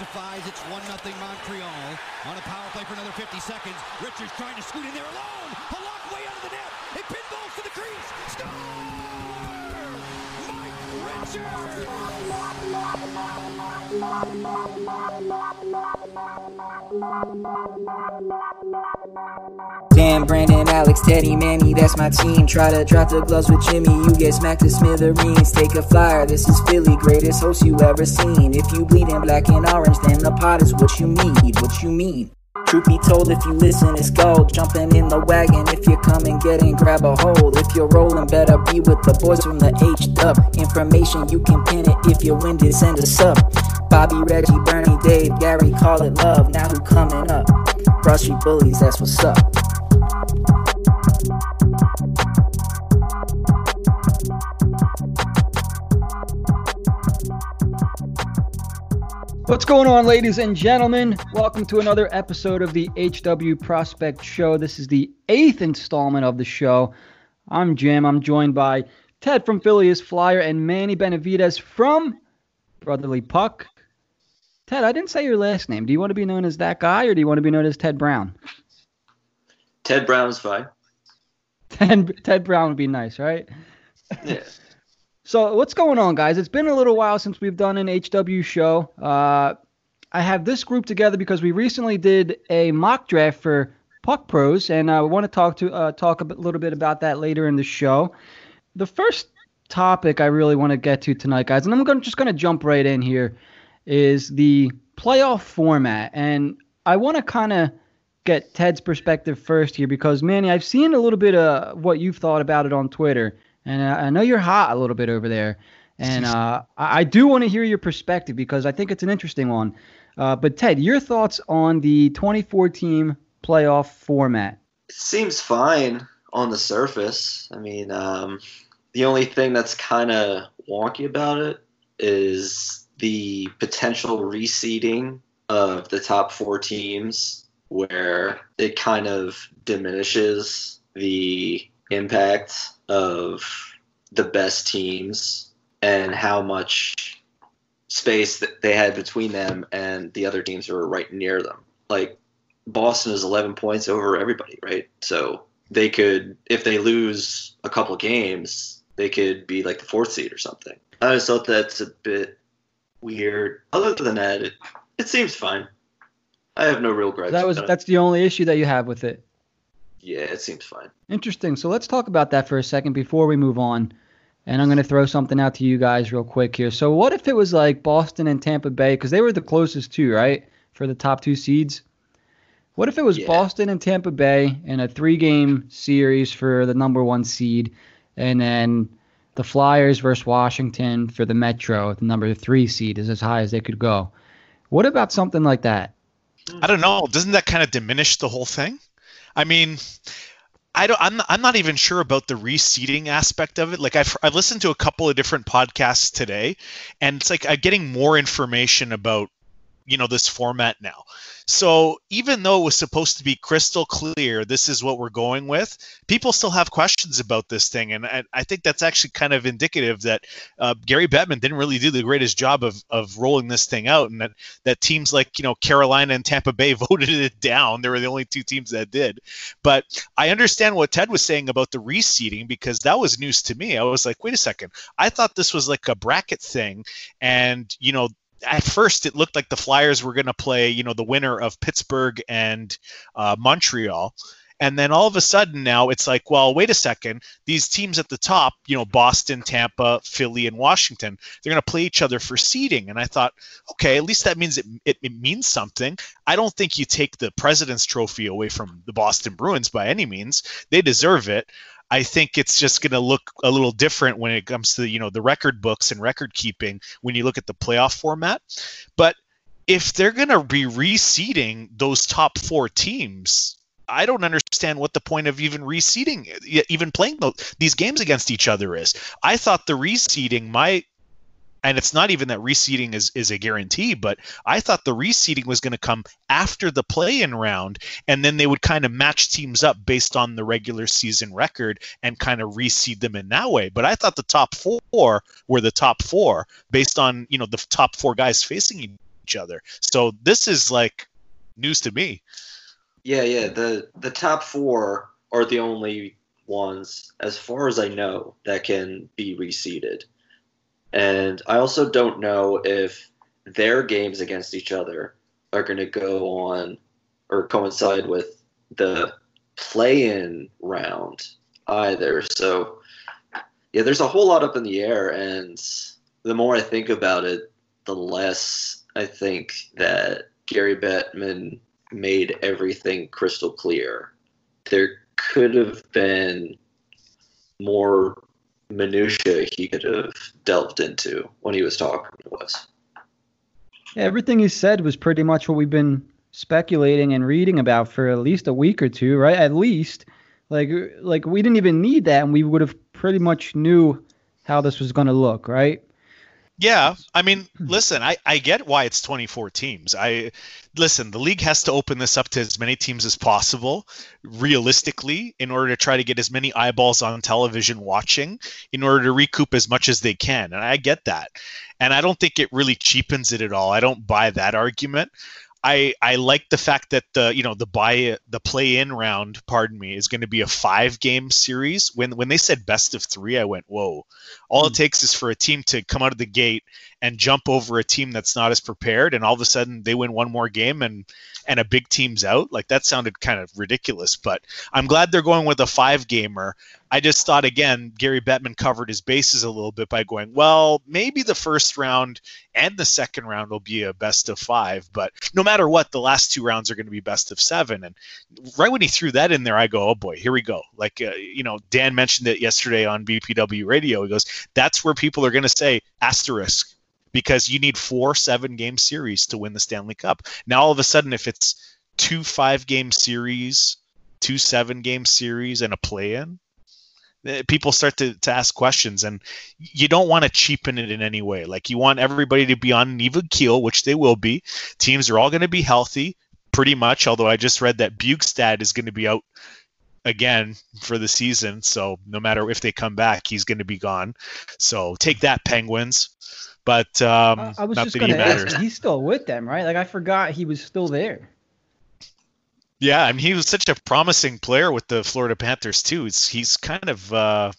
pacifies. It's 1 0 Montreal. On a power play for another 50 seconds. Richards trying to scoot in there alone. Halak way out of the net. It pinballs to the crease. Score! Damn, Brandon, Alex, Teddy, Manny, that's my team. Try to drop the gloves with Jimmy, you get smacked to smithereens. Take a flyer, this is Philly, greatest host you ever seen. If you bleed in black and orange, then the pot is what you need. What you mean? Truth be told, if you listen, it's gold. Jumping in the wagon, if you're coming, get in, grab a hold. If you're rolling, better be with the boys from the H dub. Information, you can pin it if you're winded, send a sub. Bobby, Reggie, Bernie, Dave, Gary, call it love. Now who coming up? Broad Street Bullies, that's what's up. What's going on, ladies and gentlemen? Welcome to another episode of the HW Prospect Show. This is the eighth installment of the show. I'm Jim. I'm joined by Ted from Phileas Flyer and Manny Benavides from Brotherly Puck. Ted, I didn't say your last name. Do you want to be known as that guy or do you want to be known as Ted Brown? Ted Brown is fine. Ted, Ted Brown would be nice, right? Yeah. So what's going on, guys? It's been a little while since we've done an HW show. Uh, I have this group together because we recently did a mock draft for Puck Pros, and I want to talk to uh, talk a little bit about that later in the show. The first topic I really want to get to tonight, guys, and I'm gonna, just going to jump right in here, is the playoff format, and I want to kind of get Ted's perspective first here because Manny, I've seen a little bit of what you've thought about it on Twitter and I, I know you're hot a little bit over there, and uh, I, do want to hear your perspective because I think it's an interesting one. Uh, but Ted, your thoughts on the 2014 playoff format? Seems fine on the surface. I mean, um, the only thing that's kind of wonky about it is the potential reseeding of the top four teams, where it kind of diminishes the impact of the best teams and how much space that they had between them and the other teams who were right near them. Like Boston is 11 points over everybody, right? So they could, if they lose a couple games, they could be like the fourth seed or something. I just thought that's a bit weird. Other than that, it, it seems fine. I have no real gripes. That was that's the only issue that you have with it yeah, it seems fine. Interesting. So let's talk about that for a second before we move on. And I'm going to throw something out to you guys real quick here. So what if it was like Boston and Tampa Bay because they were the closest two, right, for the top two seeds? What if it was yeah. Boston and Tampa Bay in a three-game series for the number one seed, and then the Flyers versus Washington for the Metro, the number three seed, is as high as they could go. What about something like that? I don't know. Doesn't that kind of diminish the whole thing? I mean, I don't. I'm. I'm not even sure about the reseeding aspect of it. Like I've I've listened to a couple of different podcasts today, and it's like I'm getting more information about you know this format now. So even though it was supposed to be crystal clear, this is what we're going with, people still have questions about this thing, and I, I think that's actually kind of indicative that uh, Gary Bettman didn't really do the greatest job of, of rolling this thing out, and that that teams like you know Carolina and Tampa Bay voted it down. They were the only two teams that did. But I understand what Ted was saying about the reseeding because that was news to me. I was like, wait a second, I thought this was like a bracket thing, and you know at first it looked like the Flyers were going to play, you know, the winner of Pittsburgh and uh, Montreal. And then all of a sudden now it's like, well, wait a second. These teams at the top, you know, Boston, Tampa, Philly, and Washington, they're going to play each other for seeding. And I thought, okay, at least that means it, it, it, means something. I don't think you take the President's Trophy away from the Boston Bruins by any means. They deserve it. I think it's just going to look a little different when it comes to you know the record books and record keeping when you look at the playoff format. But if they're going to be reseeding those top four teams, I don't understand what the point of even reseeding, even playing these games against each other is. I thought the reseeding might and it's not even that reseeding is, is a guarantee, but I thought the reseeding was going to come after the play in round, and then they would kind of match teams up based on the regular season record and kind of reseed them in that way. But I thought the top four were the top four based on you know the top four guys facing each other. So this is like news to me. Yeah, yeah. The the top four are the only ones, as far as I know, that can be reseeded. And I also don't know if their games against each other are going to go on or coincide with the play-in round either. So yeah, there's a whole lot up in the air, and the more I think about it, the less I think that Gary Bettman made everything crystal clear. There could have been more minutia he could have delved into when he was talking to us. Everything he said was pretty much what we've been speculating and reading about for at least a week or two, right? At least, like, like we didn't even need that, and we would have pretty much knew how this was going to look, right? Yeah, I mean, hmm. listen, I, I get why it's 24 teams. I listen, the league has to open this up to as many teams as possible, realistically, in order to try to get as many eyeballs on television watching, in order to recoup as much as they can. And I get that. And I don't think it really cheapens it at all. I don't buy that argument. I I like the fact that the you know the buy the play in round, pardon me, is going to be a five game series. When when they said best of three, I went whoa. All it hmm. takes is for a team to come out of the gate and jump over a team that's not as prepared, and all of a sudden they win one more game and and a big team's out. Like that sounded kind of ridiculous, but I'm glad they're going with a five gamer. I just thought again, Gary Bettman covered his bases a little bit by going, well, maybe the first round and the second round will be a best of five, but no matter what, the last two rounds are going to be best of seven. And right when he threw that in there, I go, oh boy, here we go. Like, uh, you know, Dan mentioned it yesterday on BPW radio. He goes, that's where people are going to say asterisk because you need four seven game series to win the Stanley Cup. Now, all of a sudden, if it's two five game series, two seven game series, and a play in, Eh, people start to, to ask questions and you don't want to cheapen it in any way like you want everybody to be on an even keel which they will be teams are all going to be healthy pretty much although i just read that bjugstad is going to be out again for the season so no matter if they come back he's going to be gone so take that penguins but um, I was just going to ask, he's still with them, right? Like I forgot he was still there. Yeah, I mean, he was such a promising player with the Florida Panthers too. He's, he's kind of, uh,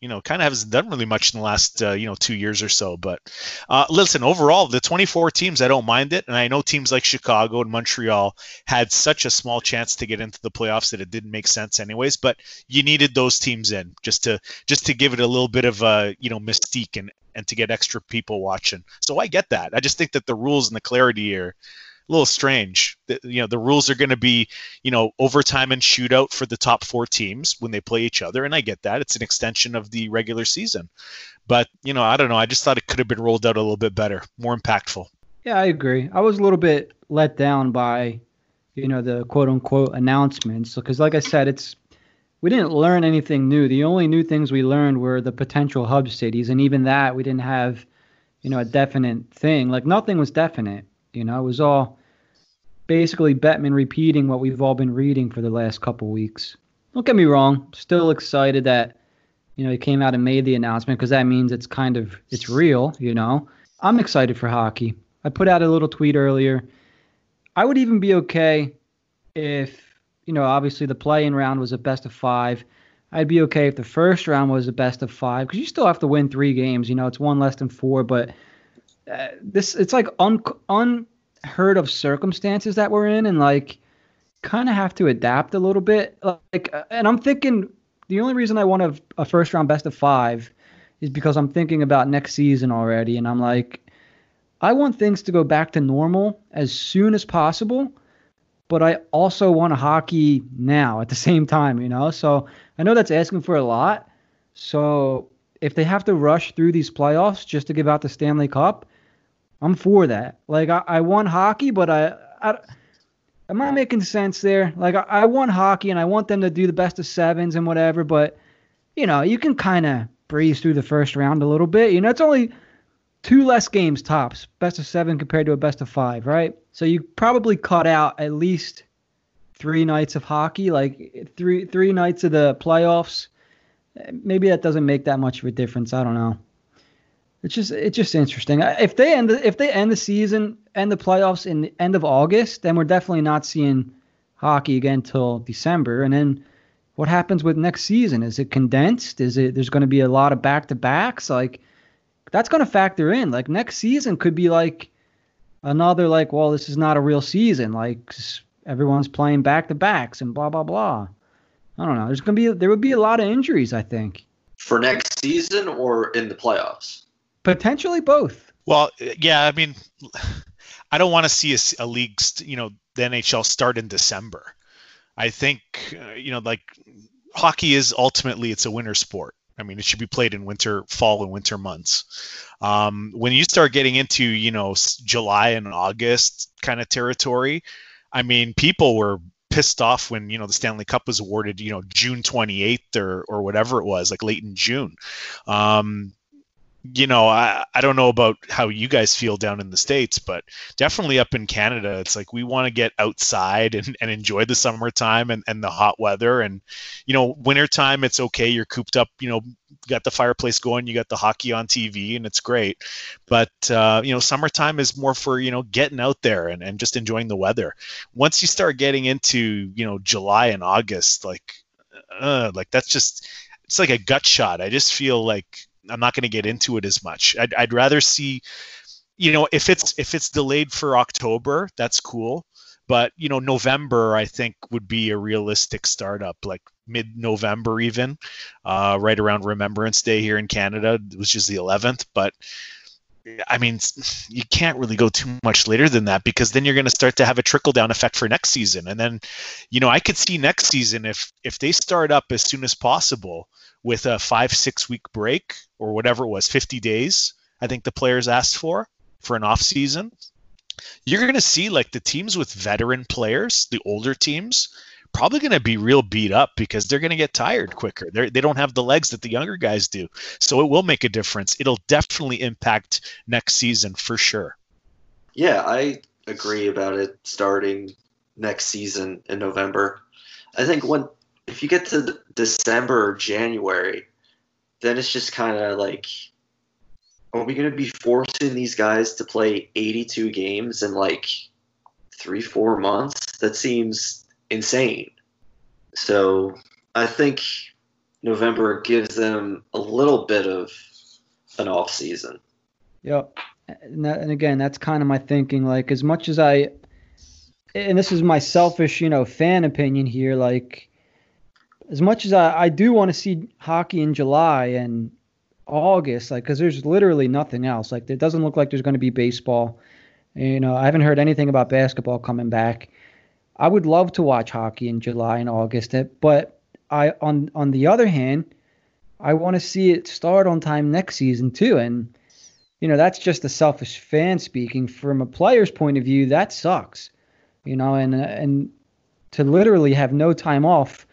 you know, kind of hasn't done really much in the last, uh, you know, two years or so. But uh, listen, overall, the 24 teams, I don't mind it, and I know teams like Chicago and Montreal had such a small chance to get into the playoffs that it didn't make sense, anyways. But you needed those teams in just to just to give it a little bit of, uh, you know, mystique and and to get extra people watching. So I get that. I just think that the rules and the clarity here a little strange. The, you know, the rules are going to be, you know, overtime and shootout for the top four teams when they play each other, and I get that. It's an extension of the regular season, but you know, I don't know. I just thought it could have been rolled out a little bit better, more impactful. Yeah, I agree. I was a little bit let down by, you know, the quote unquote announcements because, like I said, it's we didn't learn anything new. The only new things we learned were the potential hub cities, and even that we didn't have, you know, a definite thing. Like nothing was definite. You know, it was all basically Bettman repeating what we've all been reading for the last couple weeks. Don't get me wrong, still excited that you know he came out and made the announcement because that means it's kind of it's real. You know, I'm excited for hockey. I put out a little tweet earlier. I would even be okay if you know obviously the play-in round was a best of five. I'd be okay if the first round was a best of five because you still have to win three games. You know, it's one less than four, but uh, this it's like un, unheard of circumstances that we're in, and like kind of have to adapt a little bit. Like, uh, and I'm thinking the only reason I want a, a first round best of five is because I'm thinking about next season already, and I'm like, I want things to go back to normal as soon as possible, but I also want a hockey now at the same time, you know. So I know that's asking for a lot. So if they have to rush through these playoffs just to give out the Stanley Cup, I'm for that. Like I, I want hockey, but I, I am I making sense there? Like I, I want hockey and I want them to do the best of sevens and whatever, but you know, you can kind of breeze through the first round a little bit. You know, it's only two less games tops, best of seven compared to a best of five, right? So you probably cut out at least three nights of hockey, like three three nights of the playoffs. Maybe that doesn't make that much of a difference. I don't know It's just it's just interesting. If they end the, if they end the season end the playoffs in the end of August, then we're definitely not seeing hockey again till December. And then what happens with next season? Is it condensed? Is it there's going to be a lot of back to backs? Like that's going to factor in. Like next season could be like another like well this is not a real season. Like everyone's playing back to backs and blah blah blah. I don't know. There's going to be there would be a lot of injuries. I think for next season or in the playoffs. Potentially both. Well, yeah. I mean, I don't want to see a, a league, you know, the NHL start in December. I think, uh, you know, like hockey is ultimately it's a winter sport. I mean, it should be played in winter, fall, and winter months. Um, when you start getting into, you know, July and August kind of territory, I mean, people were pissed off when you know the Stanley Cup was awarded, you know, June 28th or or whatever it was, like late in June. Um, you know, I, I don't know about how you guys feel down in the States, but definitely up in Canada, it's like we want to get outside and, and enjoy the summertime and, and the hot weather. And, you know, wintertime, it's okay. You're cooped up, you know, got the fireplace going, you got the hockey on TV, and it's great. But, uh, you know, summertime is more for, you know, getting out there and, and just enjoying the weather. Once you start getting into, you know, July and August, like, uh, like that's just, it's like a gut shot. I just feel like, I'm not going to get into it as much. I'd, I'd rather see, you know, if it's if it's delayed for October, that's cool. But you know, November I think would be a realistic startup, like mid-November even, uh, right around Remembrance Day here in Canada, which is the 11th. But I mean, you can't really go too much later than that because then you're going to start to have a trickle down effect for next season. And then, you know, I could see next season if if they start up as soon as possible with a five, six week break or whatever it was, 50 days, I think the players asked for for an off season. You're going to see like the teams with veteran players, the older teams, probably going to be real beat up because they're going to get tired quicker. They're, they don't have the legs that the younger guys do. So it will make a difference. It'll definitely impact next season for sure. Yeah, I agree about it starting next season in November. I think when if you get to December or January, then it's just kind of like, are we going to be forcing these guys to play 82 games in like three, four months? That seems insane. So I think November gives them a little bit of an off season. Yep. And, that, and again, that's kind of my thinking. Like, as much as I, and this is my selfish, you know, fan opinion here, like, as much as I, I do want to see hockey in July and August, like, because there's literally nothing else. Like, it doesn't look like there's going to be baseball. You know, I haven't heard anything about basketball coming back. I would love to watch hockey in July and August, eh, but I on on the other hand, I want to see it start on time next season too. And you know, that's just a selfish fan speaking. From a player's point of view, that sucks. You know, and and to literally have no time off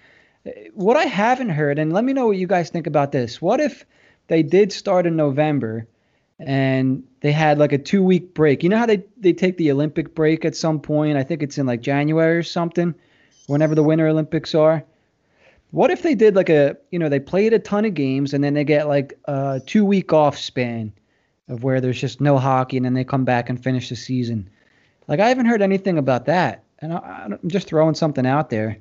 what I haven't heard, and let me know what you guys think about this. What if they did start in November and they had like a two week break? You know how they, they take the Olympic break at some point? I think it's in like January or something, whenever the Winter Olympics are. What if they did like a, you know, they played a ton of games and then they get like a two week off span of where there's just no hockey and then they come back and finish the season? Like, I haven't heard anything about that. And I, I'm just throwing something out there.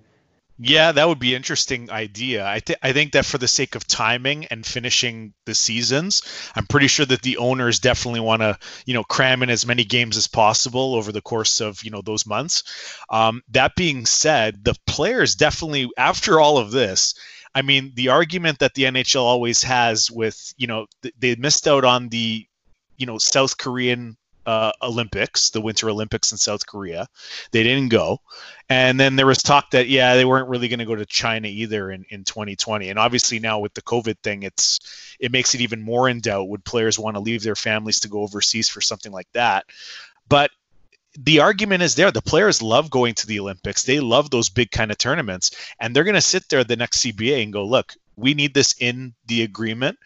Yeah, that would be interesting idea. I think I think that for the sake of timing and finishing the seasons, I'm pretty sure that the owners definitely want to, you know, cram in as many games as possible over the course of, you know, those months. Um, that being said, the players definitely after all of this, I mean, the argument that the NHL always has with, you know, they missed out on the, you know, South Korean uh, Olympics, the Winter Olympics in South Korea. They didn't go. And then there was talk that, yeah, they weren't really going to go to China either in, in 2020. And obviously now with the COVID thing, it's it makes it even more in doubt. Would players want to leave their families to go overseas for something like that? But the argument is there. The players love going to the Olympics. They love those big kind of tournaments. And they're going to sit there the next CBA and go, look, we need this in the agreement.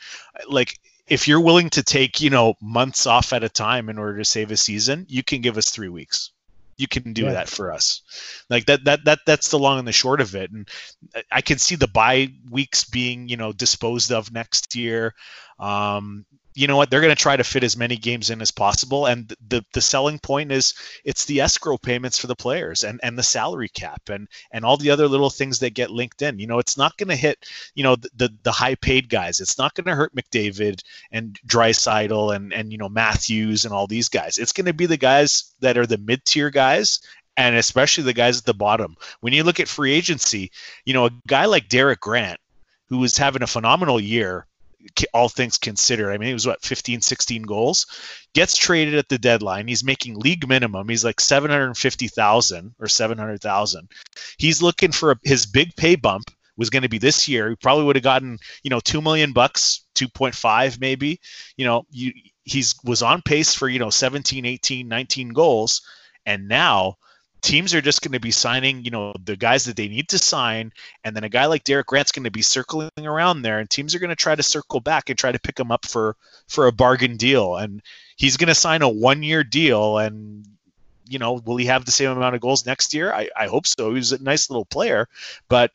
Like if you're willing to take you know months off at a time in order to save a season you can give us three weeks. You can do yeah. that for us. Like that that that that's the long and the short of it. And i can see the bye weeks being you know disposed of next year. Um you know what? They're going to try to fit as many games in as possible, and the the selling point is it's the escrow payments for the players and and the salary cap and and all the other little things that get linked in. You know, it's not going to hit you know the the, the high paid guys. It's not going to hurt McDavid and Draisaitl and and you know Matthews and all these guys. It's going to be the guys that are the mid tier guys and especially the guys at the bottom. When you look at free agency, you know, a guy like Derek Grant, who was having a phenomenal year, all things considered. I mean, it was what 15, 16 goals. Gets traded at the deadline. He's making league minimum. He's like 750,000 or 700,000. He's looking for a, his big pay bump was going to be this year. He probably would have gotten, you know, 2 million bucks, 2.5 maybe. You know, you he's was on pace for, you know, 17, 18, 19 goals and now teams are just going to be signing, you know, the guys that they need to sign, and then a guy like Derek Grant's going to be circling around there, and teams are going to try to circle back and try to pick him up for for a bargain deal, and he's going to sign a one year deal, and you know, will he have the same amount of goals next year? I, I hope so. He's a nice little player, but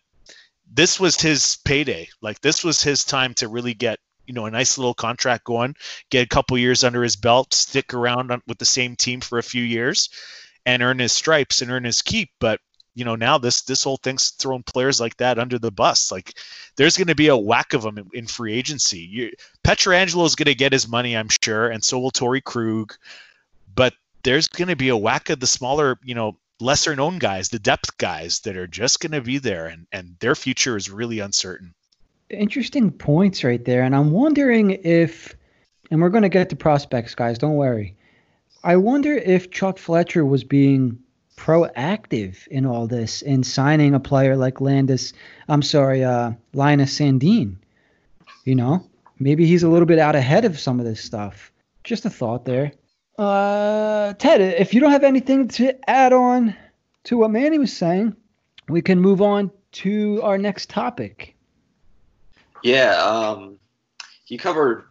this was his payday. Like this was his time to really get you know a nice little contract going, get a couple years under his belt, stick around on, with the same team for a few years and earn his stripes and earn his keep. But you know now this this whole thing's throwing players like that under the bus. Like there's going to be a whack of them in, in free agency. You, is going to get his money, I'm sure, and so will Torey Krug. But there's going to be a whack of the smaller, you know, lesser known guys, the depth guys that are just going to be there, and and their future is really uncertain. Interesting points right there, and I'm wondering if, and we're going to get to prospects, guys. Don't worry. I wonder if Chuck Fletcher was being proactive in all this in signing a player like Landis. I'm sorry, uh, Linus Sandin. You know, maybe he's a little bit out ahead of some of this stuff. Just a thought there. Uh, Ted, if you don't have anything to add on to what Manny was saying, we can move on to our next topic. Yeah, um, you covered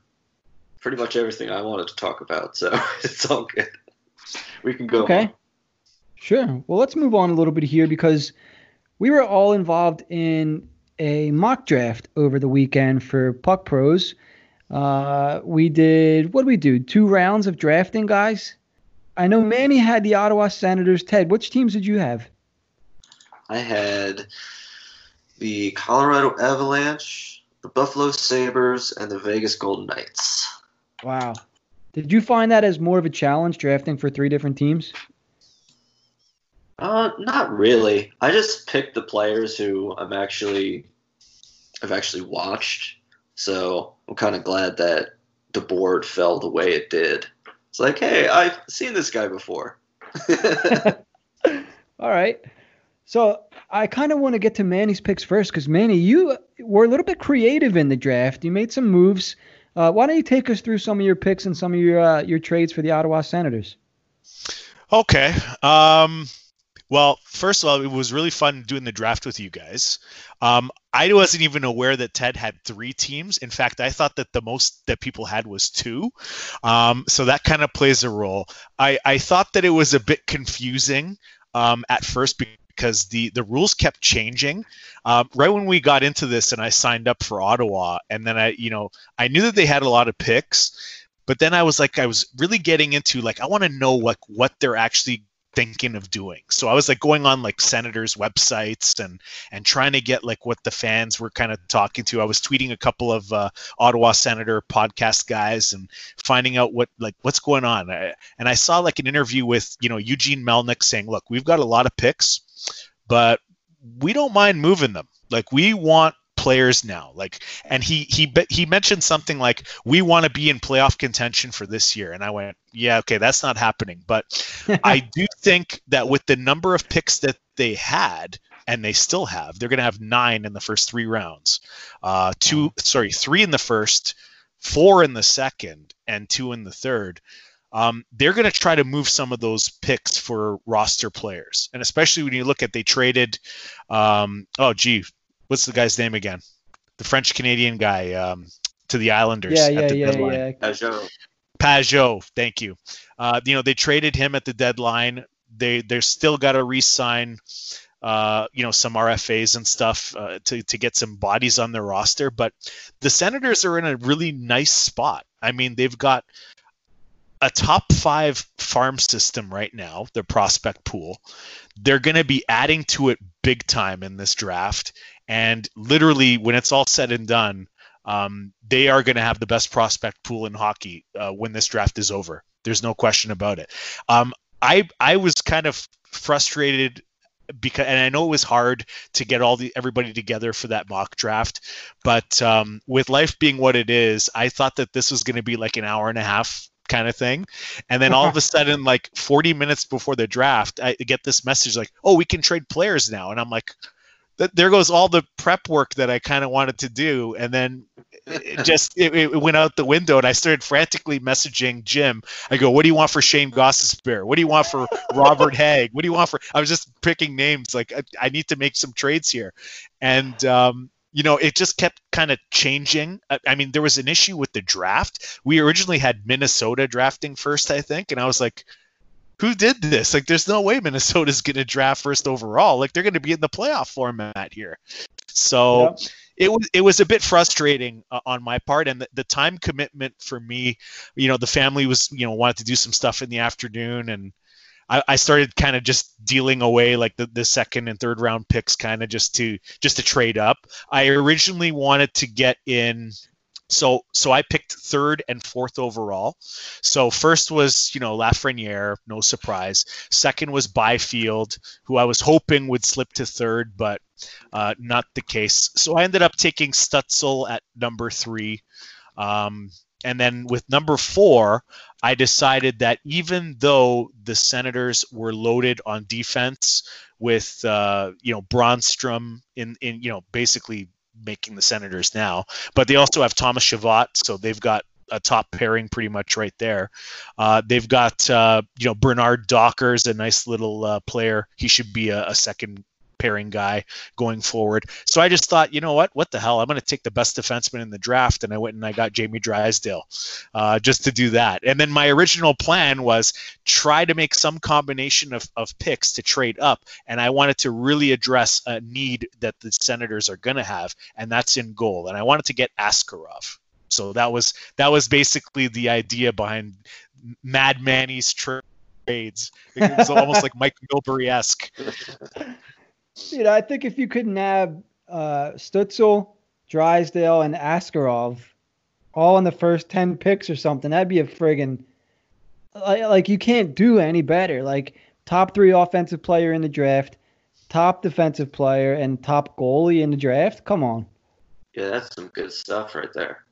pretty much everything I wanted to talk about, so it's all good. We can go. Okay. On. Sure. Well, let's move on a little bit here because we were all involved in a mock draft over the weekend for Puck Pros. Uh, we did what did we do? Two rounds of drafting, guys. I know Manny had the Ottawa Senators. Ted, which teams did you have? I had the Colorado Avalanche, the Buffalo Sabres, and the Vegas Golden Knights. Wow. Did you find that as more of a challenge drafting for three different teams? Uh, not really. I just picked the players who I'm actually, I've actually watched. So I'm kind of glad that the board fell the way it did. It's like, hey, I've seen this guy before. All right. So I kind of want to get to Manny's picks first because Manny, you were a little bit creative in the draft. You made some moves uh, why don't you take us through some of your picks and some of your uh, your trades for the Ottawa Senators? Okay. Um, well, first of all, it was really fun doing the draft with you guys. Um, I wasn't even aware that Ted had three teams. In fact, I thought that the most that people had was two. Um, so that kind of plays a role. I, I thought that it was a bit confusing um, at first because the the rules kept changing. Um, right when we got into this, and I signed up for Ottawa, and then I, you know, I knew that they had a lot of picks, but then I was like, I was really getting into like, I want to know like what they're actually thinking of doing. So I was like going on like senators websites and and trying to get like what the fans were kind of talking to. I was tweeting a couple of uh, Ottawa Senator podcast guys and finding out what like what's going on. I, and I saw like an interview with you know Eugene Melnyk saying, "Look, we've got a lot of picks, but we don't mind moving them. Like we want players now. Like, and he he he mentioned something like we want to be in playoff contention for this year, and I went, yeah, okay, that's not happening. But I do think that with the number of picks that they had, and they still have, they're going to have nine in the first three rounds. Uh, two, sorry, three in the first, four in the second, and two in the third um, they're going to try to move some of those picks for roster players, and especially when you look at they traded. Um, oh, gee, what's the guy's name again? The French Canadian guy um, to the Islanders. Yeah, yeah, yeah, deadline. yeah. Pageau. Pageau, thank you. Uh, you know they traded him at the deadline. They they're still got to re-sign uh, you know, some RFAs and stuff uh, to, to get some bodies on their roster. But the Senators are in a really nice spot. I mean, they've got a top five farm system right now, their prospect pool. They're going to be adding to it big time in this draft. And literally, when it's all said and done, um, they are going to have the best prospect pool in hockey uh, when this draft is over. There's no question about it. Um, I I was kind of frustrated because and I know it was hard to get all the everybody together for that mock draft, but um, with life being what it is, I thought that this was going to be like an hour and a half kind of thing. And then all of a sudden, like 40 minutes before the draft, I get this message like, "Oh, we can trade players now," and I'm like, there goes all the prep work that I kind of wanted to do, and then it just it, it, went out the window. And I started frantically messaging Jim. I go, "What do you want for Shane Gostisbehere? What do you want for Robert Hägg? What do you want for?" I was just picking names. Like I, I need to make some trades here, and um, you know, it just kept kind of changing. I, I mean, there was an issue with the draft. We originally had Minnesota drafting first, I think, and I was like, who did this? Like, there's no way Minnesota's going to draft first overall. Like, they're going to be in the playoff format here. So yep. it was it was a bit frustrating uh, on my part, and the, the, time commitment for me, you know, the family was you know wanted to do some stuff in the afternoon, and I, I started kind of just dealing away like the, the second and third round picks, kind of just to just to trade up. I originally wanted to get in so so I picked third and fourth overall. So first was you know Lafreniere, no surprise. Second was Byfield, who I was hoping would slip to third, but uh, not the case. So I ended up taking Stützle at number three. Um, and then with number four, I decided that even though the Senators were loaded on defense with uh, you know Brännström in in you know basically making the Senators now. But they also have Thomas Chabot, so they've got a top pairing pretty much right there. Uh, they've got uh, you know Bernard Docker's a nice little uh, player. He should be a, a, second pairing guy going forward. So I just thought, you know what? What the hell? I'm going to take the best defenseman in the draft, and I went and I got Jamie Drysdale uh, just to do that. And then my original plan was try to make some combination of, of picks to trade up, and I wanted to really address a need that the Senators are going to have, and that's in goal. And I wanted to get Askarov. So that was that was basically the idea behind Mad Manny's trades. It was almost like Mike Milbury esque. You know, I think if you could nab uh, Stützle, Drysdale, and Askarov all in the first 10 picks or something, that'd be a friggin' like, like you can't do any better. Like top three offensive player in the draft, top defensive player, and top goalie in the draft. Come on. Yeah, that's some good stuff right there.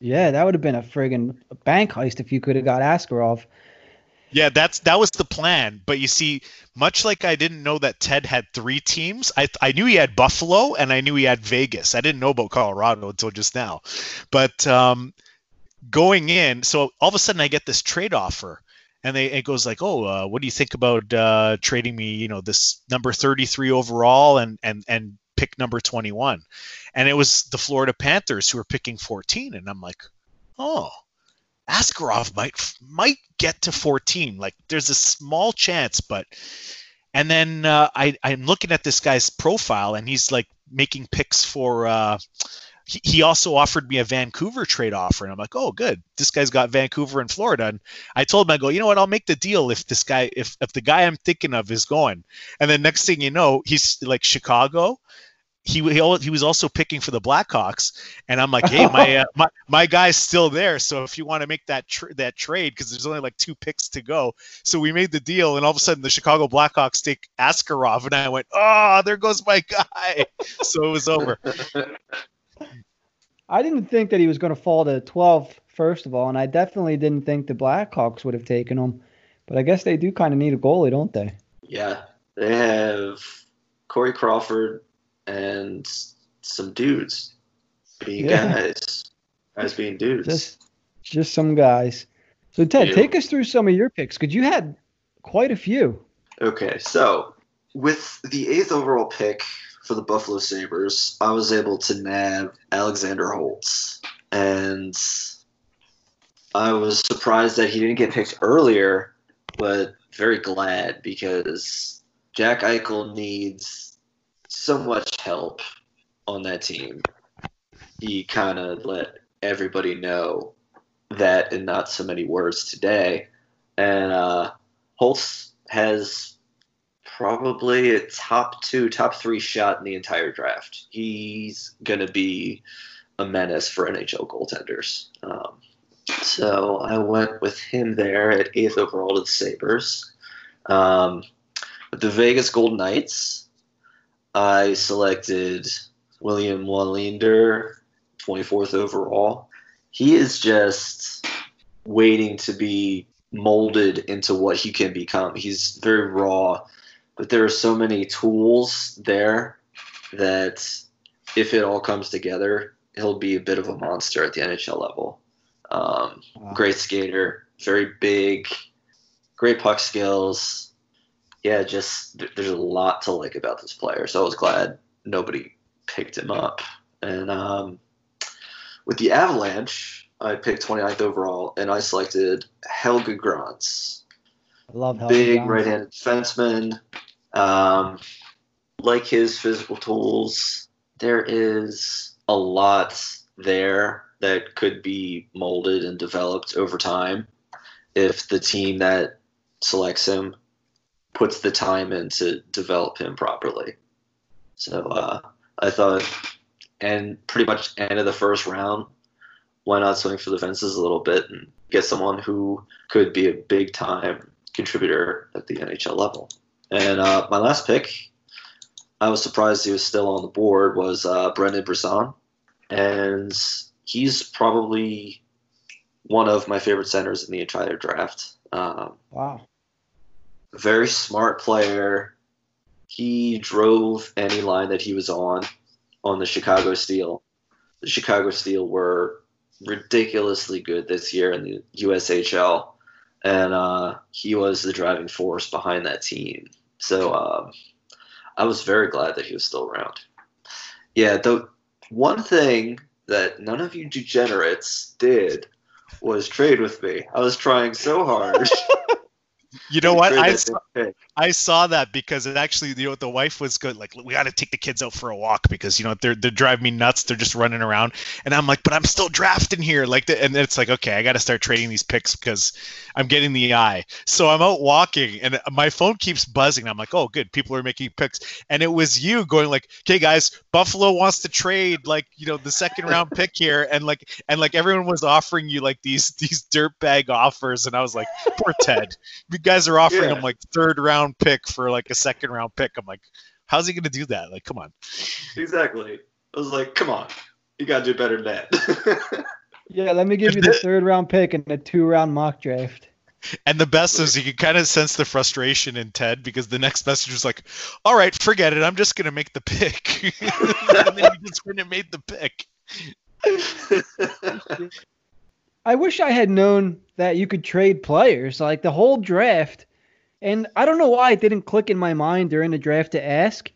Yeah, that would have been a friggin' bank heist if you could have got Askarov. Yeah, that's that was the plan. But you see, much like I didn't know that Ted had three teams, I I knew he had Buffalo and I knew he had Vegas. I didn't know about Colorado until just now. But um, going in, so all of a sudden I get this trade offer, and they it goes like, oh, uh, what do you think about uh, trading me? You know, this number thirty three overall and and and pick number twenty one, and it was the Florida Panthers who were picking fourteen, and I'm like, oh Askarov might might get to 14. Like there's a small chance, but and then uh, I I'm looking at this guy's profile and he's like making picks for. Uh, he, he also offered me a Vancouver trade offer, and I'm like, oh, good. This guy's got Vancouver and Florida, and I told him, I go, you know what? I'll make the deal if this guy, if if the guy I'm thinking of is going. And then next thing you know, he's like Chicago, he he was also picking for the Blackhawks, and I'm like, hey, my uh, my my guy's still there. So if you want to make that tr- that trade, because there's only like two picks to go, so we made the deal, and all of a sudden the Chicago Blackhawks take Askarov, and I went, oh, there goes my guy. so it was over. I didn't think that he was going to fall to 12 first of all, and I definitely didn't think the Blackhawks would have taken him. But I guess they do kind of need a goalie, don't they? Yeah, they have Corey Crawford, and some dudes being yeah. guys, guys being dudes. Just, just some guys. So Ted, take us through some of your picks because you had quite a few. Okay, so with the eighth overall pick for the Buffalo Sabres, I was able to nab Alexander Holtz, and I was surprised that he didn't get picked earlier, but very glad because Jack Eichel needs so much help on that team. He kind of let everybody know that in not so many words today. And uh, Holtz has probably a top two, top three shot in the entire draft. He's going to be a menace for NHL goaltenders. Um, so I went with him there at eighth overall to the Sabres. Um, the Vegas Golden Knights, I selected William Wallinder, 24th overall. He is just waiting to be molded into what he can become. He's very raw, but there are so many tools there that if it all comes together, he'll be a bit of a monster at the NHL level. Um, wow. Great skater, very big, great puck skills. Yeah, just there's a lot to like about this player. So I was glad nobody picked him up. And um, with the Avalanche, I picked 29th overall, and I selected Helge Grans. I love Helge Big right-handed defenseman. Um, like his physical tools, there is a lot there that could be molded and developed over time if the team that selects him puts the time in to develop him properly. So uh, I thought, and pretty much end of the first round, why not swing for the fences a little bit and get someone who could be a big time contributor at the NHL level? And uh, my last pick, I was surprised he was still on the board, was uh, Brendan Brisson. And he's probably one of my favorite centers in the entire draft. Um, wow. Very smart player. He drove any line that he was on on the Chicago Steel. The Chicago Steel were ridiculously good this year in the USHL, and uh, he was the driving force behind that team. So uh, I was very glad that he was still around. Yeah, the one thing that none of you degenerates did was trade with me. I was trying so hard. you know what? I saw, I saw that because it actually, you know, the wife was good. Like, we got to take the kids out for a walk because you know they're they're driving me nuts. They're just running around, and I'm like, but I'm still drafting here. Like, the, and it's like, okay, I got to start trading these picks because I'm getting the eye. So I'm out walking, and my phone keeps buzzing. I'm like, oh, good, people are making picks, and it was you going like, okay, guys, Buffalo wants to trade like you know the second round pick here, and like and like everyone was offering you like these these dirtbag offers, and I was like, poor Ted, you guys are offering yeah. him like third round round pick for like a second round pick. I'm like, how's he going to do that? Like, come on. Exactly. I was like, come on, you got to do better than that. yeah, let me give you the third round pick and a two round mock draft. And the best is you can kind of sense the frustration in Ted because the next message was like, "All right, forget it. I'm just gonna make the pick." and then he just went and made the pick. I wish I had known that you could trade players. Like the whole draft, and I don't know why it didn't click in my mind during the draft to ask.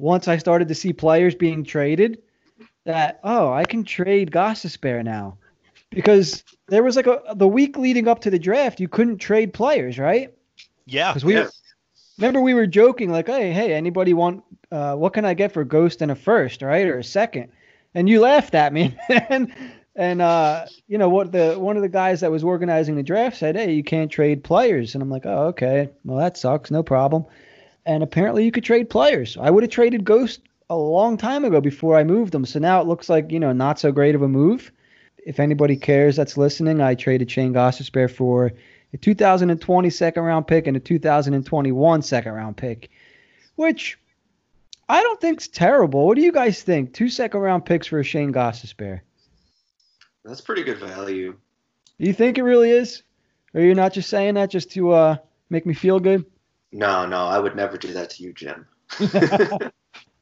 Once I started to see players being traded, that oh, I can trade Gostisbehere now, because there was like a the week leading up to the draft, you couldn't trade players, right? Yeah. Because we yeah. remember we were joking like, hey, hey, anybody want uh, what can I get for Ghost in a first, right, or a second? And you laughed at me, and and uh, you know what the one of the guys that was organizing the draft said, "Hey, you can't trade players." And I'm like, "Oh, okay. Well, that sucks. No problem." And apparently, you could trade players. I would have traded Ghost a long time ago before I moved them. So now it looks like you know not so great of a move. If anybody cares that's listening, I traded Shane Gostisbehere for a 2020 second round pick and a 2021 second round pick, which I don't think's terrible. What do you guys think? Two second round picks for a Shane Gostisbehere. That's pretty good value. Do you think it really is? Or you're not just saying that just to uh, make me feel good? No, no, I would never do that to you, Jim.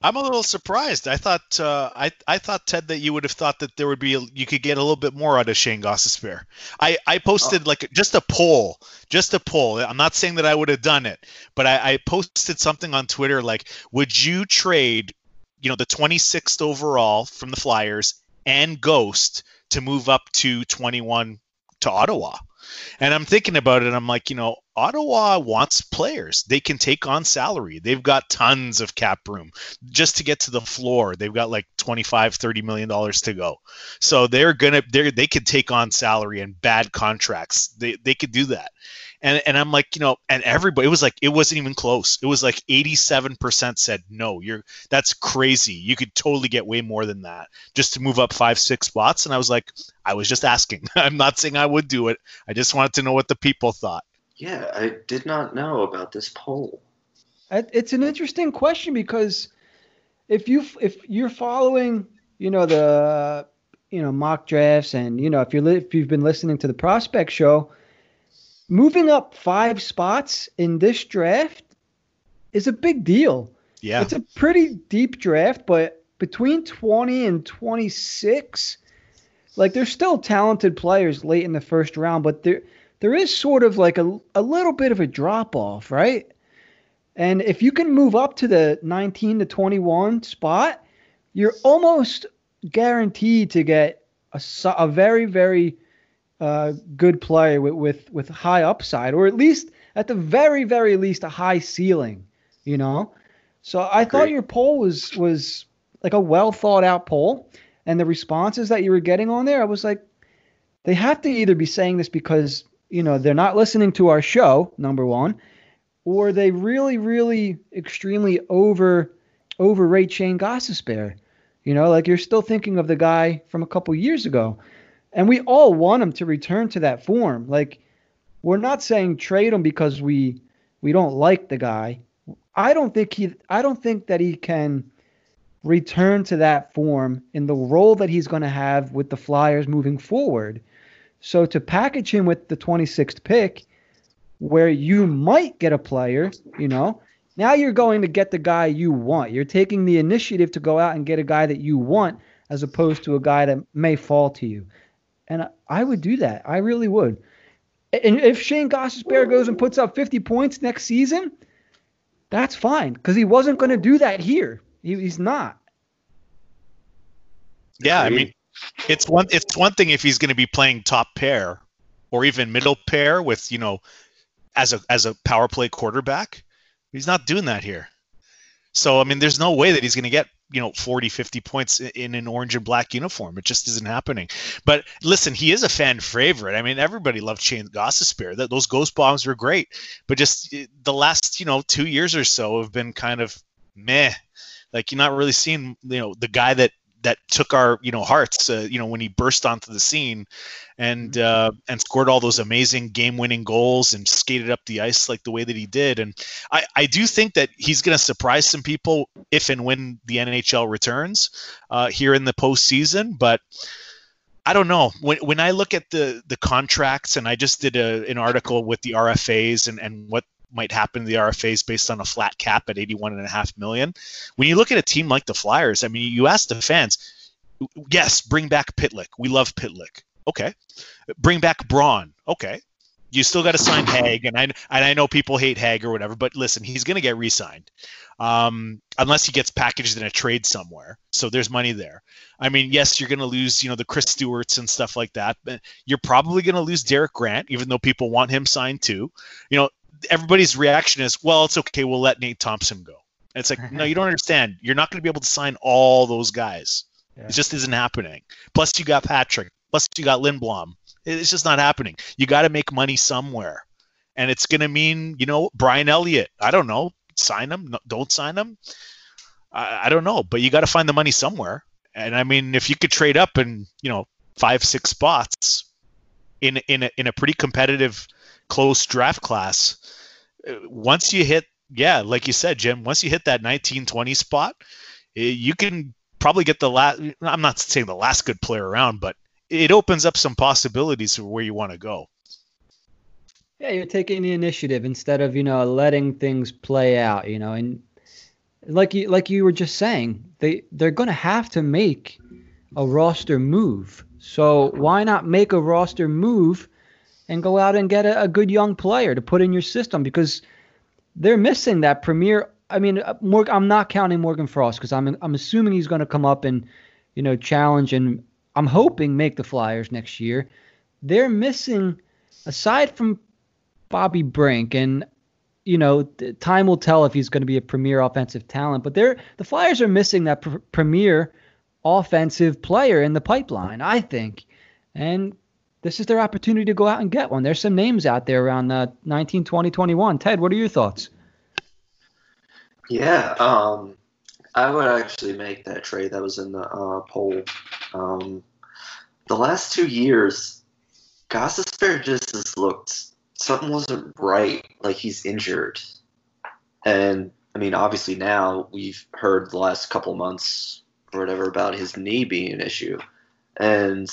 I'm a little surprised. I thought uh, I I thought Ted that you would have thought that there would be a, you could get a little bit more out of Shane Gostisbehere. I I posted oh. like just a poll, just a poll. I'm not saying that I would have done it, but I, I posted something on Twitter like, would you trade, you know, the 26th overall from the Flyers and Ghost to move up to 21 to Ottawa. And I'm thinking about it. I'm like, you know, Ottawa wants players. They can take on salary. They've got tons of cap room just to get to the floor. They've got like 25, 30 million dollars to go. So they're going to they they could take on salary and bad contracts. They they could do that. And and I'm like, you know, and everybody it was like it wasn't even close. It was like 87% said no. You're that's crazy. You could totally get way more than that just to move up 5 6 spots and I was like I was just asking. I'm not saying I would do it. I just wanted to know what the people thought. Yeah, I did not know about this poll. It's an interesting question because if you if you're following, you know the you know mock drafts and you know if you're if you've been listening to the prospect show, moving up five spots in this draft is a big deal. Yeah, it's a pretty deep draft, but between 20 and 26, like there's still talented players late in the first round, but there there is sort of like a, a little bit of a drop off, right? And if you can move up to the 19 to 21 spot, you're almost guaranteed to get a, a very, very uh, good player with, with, with high upside, or at least, at the very, very least, a high ceiling, you know? So I Great. thought your poll was, was like a well thought out poll. And the responses that you were getting on there, I was like, they have to either be saying this because you know, they're not listening to our show, number one, or they really, really extremely over overrate Shane Gostisbehere. You know, like you're still thinking of the guy from a couple years ago. And we all want him to return to that form. Like we're not saying trade him because we we don't like the guy. I don't think he I don't think that he can return to that form in the role that he's going to have with the Flyers moving forward. So to package him with the 26th pick, where you might get a player, you know, now you're going to get the guy you want. You're taking the initiative to go out and get a guy that you want as opposed to a guy that may fall to you. And I would do that. I really would. And if Shane Gostisbehere goes and puts up 50 points next season, that's fine because he wasn't going to do that here. He, he's not. Yeah, I mean, it's one it's one thing if he's going to be playing top pair or even middle pair with you know as a as a power play quarterback. He's not doing that here. So I mean, there's no way that he's going to get you know 40 50 points in an orange and black uniform. It just isn't happening. But listen he is a fan favorite. I mean everybody loved shane gostisbehere that those ghost bombs were great. But just eh, the last you know two years or so have been kind of meh. Like you're not really seeing you know the guy that that took our you know hearts uh, you know when he burst onto the scene and mm-hmm. uh, and scored all those amazing game winning goals and skated up the ice like the way that he did and I, I do think that he's going to surprise some people if and when the NHL returns uh, here in the postseason but I don't know when when I look at the the contracts and I just did a, an article with the RFAs and and what might happen to the RFAs based on a flat cap at 81 and a half million. When you look at a team like the Flyers, I mean, you ask the fans, yes, bring back Pitlick. We love Pitlick. Okay. Bring back Braun. Okay. You still got to sign Hague, and I and I know people hate Hague or whatever, but listen, he's going to get re-signed, um, unless he gets packaged in a trade somewhere. So there's money there. I mean, yes, you're going to lose, you know, the Chris Stewarts and stuff like that, but you're probably going to lose Derek Grant, even though people want him signed too. You know, everybody's reaction is, well, it's okay. We'll let Nate Thompson go. And it's like, no, you don't understand. You're not going to be able to sign all those guys. Yeah. It just isn't happening. Plus, you got Patrick. Plus, you got Lindblom. It's just not happening. You got to make money somewhere, and it's going to mean, you know, Brian Elliott. I don't know. Sign him. No, don't sign him. I, I don't know, but you got to find the money somewhere. And I mean, if you could trade up and you know five, six spots in in a, in a pretty competitive close draft class, once you hit, yeah, like you said, Jim, once you hit that 1920 spot, eh, you can probably get the last. I'm not saying the last good player around, but it opens up some possibilities for where you want to go. Yeah, you're taking the initiative instead of you know letting things play out. You know, and like you like you were just saying, they they're going to have to make a roster move. So why not make a roster move and go out and get a, a good young player to put in your system because they're missing that premier. I mean, uh, I'm not counting Morgan Frost because I'm I'm assuming he's going to come up and you know challenge and I'm hoping make the Flyers next year. They're missing aside from Bobby Brink, and you know, time will tell if he's going to be a premier offensive talent. But they're the Flyers are missing that pr- premier offensive player in the pipeline, I think, and this is their opportunity to go out and get one. There's some names out there around uh, 19, 20, 21. Ted, what are your thoughts? Yeah, um, I would actually make that trade that was in the uh, poll. Um, the last two years, Gostisbehere just has looked something wasn't right. Like he's injured, and I mean, obviously now we've heard the last couple months or whatever about his knee being an issue, and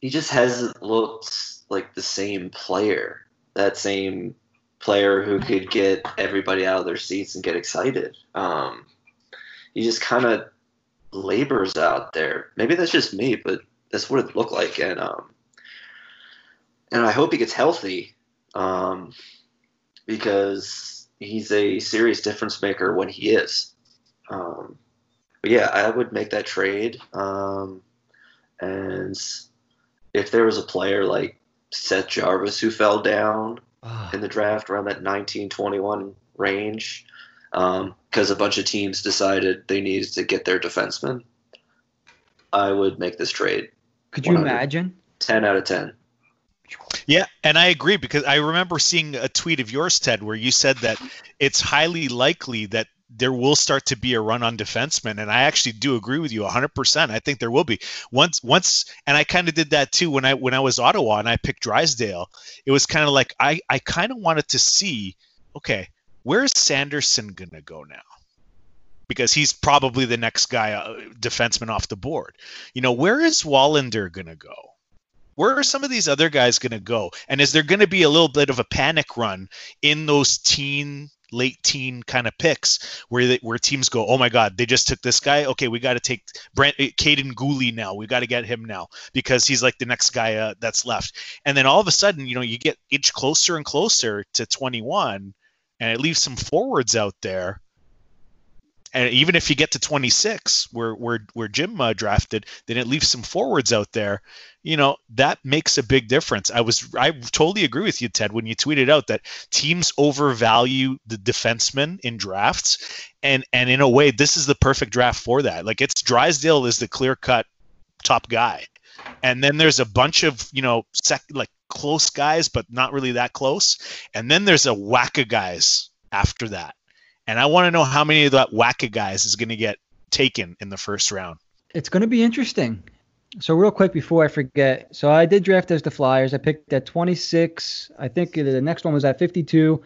he just hasn't looked like the same player. That same player who could get everybody out of their seats and get excited. Um, he just kind of labors out there. Maybe that's just me, but that's what it looked like. And um, and I hope he gets healthy um, because he's a serious difference maker when he is. Um, but yeah, I would make that trade. Um, and if there was a player like Seth Jarvis who fell down Ah. in the draft around that 1921 range, because a bunch of teams decided they needed to get their defenseman, I would make this trade. Could you imagine? 10 out of 10. Yeah, and I agree because I remember seeing a tweet of yours, Ted, where you said that it's highly likely that there will start to be a run on defensemen, and I actually do agree with you 100%. I think there will be once, once, and I kind of did that too when I when I was Ottawa and I picked Drysdale. It was kind of like I I kind of wanted to see, okay, where's Sanderson gonna go now? Because he's probably the next guy, uh, defenseman off the board. You know, where is Wallinder gonna go? where are some of these other guys going to go? And is there going to be a little bit of a panic run in those teen, late teen kind of picks where they, where teams go, oh my God, they just took this guy. Okay, we got to take Brent, Kaiden Guhle now. We got to get him now because he's like the next guy uh, that's left. And then all of a sudden, you know, you get inch closer and closer to 21, and it leaves some forwards out there. And even if you get to 26, where where where Jim uh, drafted, then it leaves some forwards out there. You know that makes a big difference. I was i totally agree with you ted when you tweeted out that teams overvalue the defensemen in drafts. And and in a way this is the perfect draft for that. Like it's drysdale is the clear cut top guy. And then there's a bunch of you know sec like close guys but not really that close. And then there's a whack of guys after that and i want to know how many of that whack of guys is going to get taken in the first round It's going to be interesting. So real quick before I forget, so I did draft as the Flyers. I picked at 26. I think the next one was at 52,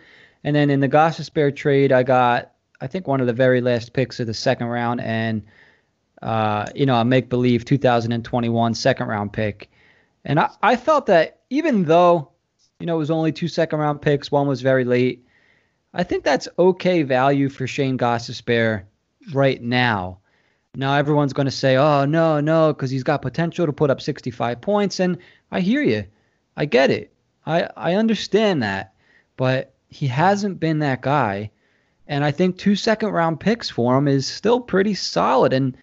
and then in the Gostisbehere trade, I got I think one of the very last picks of the second round, and uh, you know a make believe 2021 second round pick, and I, I felt that even though you know it was only two second round picks, one was very late. I think that's okay value for Shane Gostisbehere right now. Now everyone's going to say, "Oh no, no," because he's got potential to put up 65 points, and I hear you, I get it, I I understand that, but he hasn't been that guy, and I think two second round picks for him is still pretty solid. And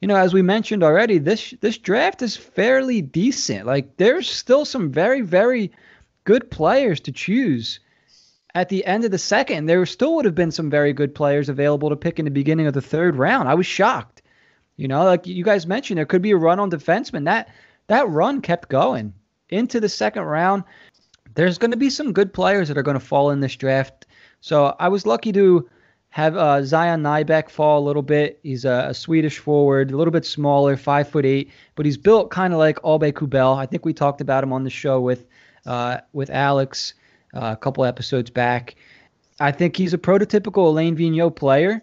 you know, as we mentioned already, this this draft is fairly decent. Like there's still some very very good players to choose. At the end of the second, there still would have been some very good players available to pick in the beginning of the third round. I was shocked. You know, like you guys mentioned, there could be a run on defensemen. That that run kept going into the second round. There's going to be some good players that are going to fall in this draft. So I was lucky to have uh, Zion Nybeck fall a little bit. He's a, a, Swedish forward, a little bit smaller, five foot eight, but he's built kind of like Aubé-Kubel. I think we talked about him on the show with uh, with Alex uh, a couple episodes back. I think he's a prototypical Alain Vigneault player.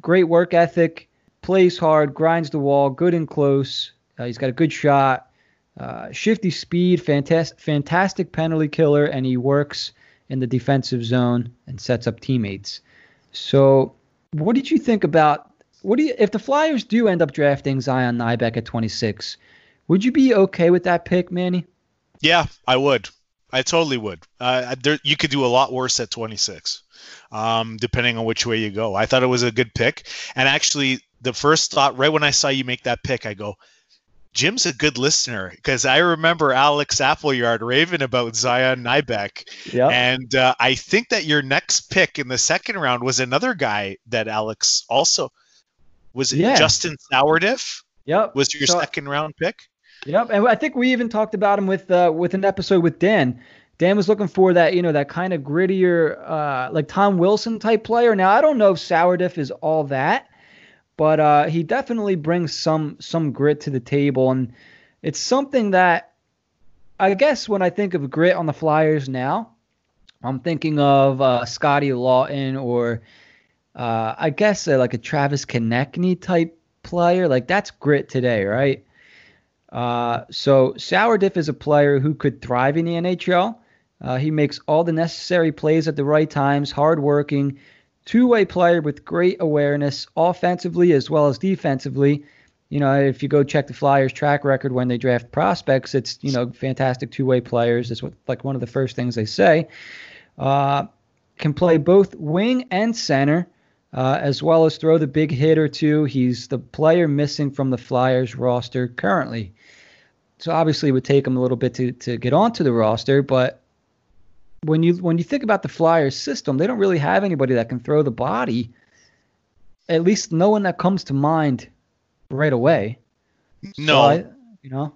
Great work ethic plays hard, grinds the wall, good and close. Uh, he's got a good shot, uh, shifty speed, fantastic, fantastic penalty killer, and he works in the defensive zone and sets up teammates. So, what did you think about what do you if the Flyers do end up drafting Zion Nybeck at 26? Would you be okay with that pick, Manny? Yeah, I would. I totally would. Uh, there, you could do a lot worse at 26, um, depending on which way you go. I thought it was a good pick, and actually, the first thought right when I saw you make that pick, I go, Jim's a good listener because I remember Alex Appleyard raving about Zion Nybeck. Yeah. And uh, I think that your next pick in the second round was another guy that Alex also was it Yeah. Justin Sourdiff Yep. was your So- second round pick. Yep, and I think we even talked about him with uh, with an episode with Dan. Dan was looking for that, you know, that kind of grittier, uh, like Tom Wilson type player. Now I don't know if Sourdiff is all that, but uh, he definitely brings some some grit to the table, and it's something that I guess when I think of grit on the Flyers now, I'm thinking of uh, Scotty Laughton or uh, I guess uh, like a Travis Konecny type player. Like that's grit today, right? Uh, so Sourdiff is a player who could thrive in the NHL. Uh, he makes all the necessary plays at the right times, hardworking, two-way player with great awareness, offensively as well as defensively. You know, if you go check the Flyers' track record when they draft prospects, it's you know fantastic two-way players. It's what, like one of the first things they say. Uh, can play both wing and center, uh, as well as throw the big hit or two. He's the player missing from the Flyers roster currently. So obviously, it would take him a little bit to, to get onto the roster, but when you when you think about the Flyers system, they don't really have anybody that can throw the body. At least no one that comes to mind right away. So No, I- you know.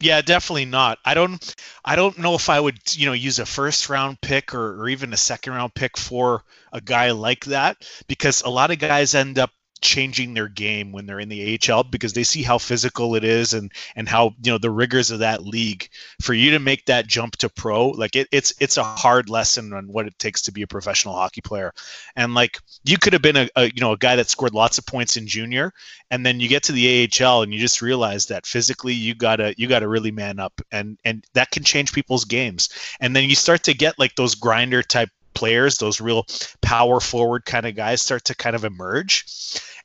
Yeah, definitely not. I don't I don't know if I would, you know, use a first round pick or, or even a second round pick for a guy like that because a lot of guys end up changing their game when they're in the AHL because they see how physical it is and and how you know the rigors of that league. For you to make that jump to pro like it, it's it's a hard lesson on what it takes to be a professional hockey player. And like you could have been a, a you know a guy that scored lots of points in junior and then you get to the AHL and you just realize that physically you gotta you gotta really man up and and that can change people's games. And then you start to get like those grinder type players those real power forward kind of guys start to kind of emerge.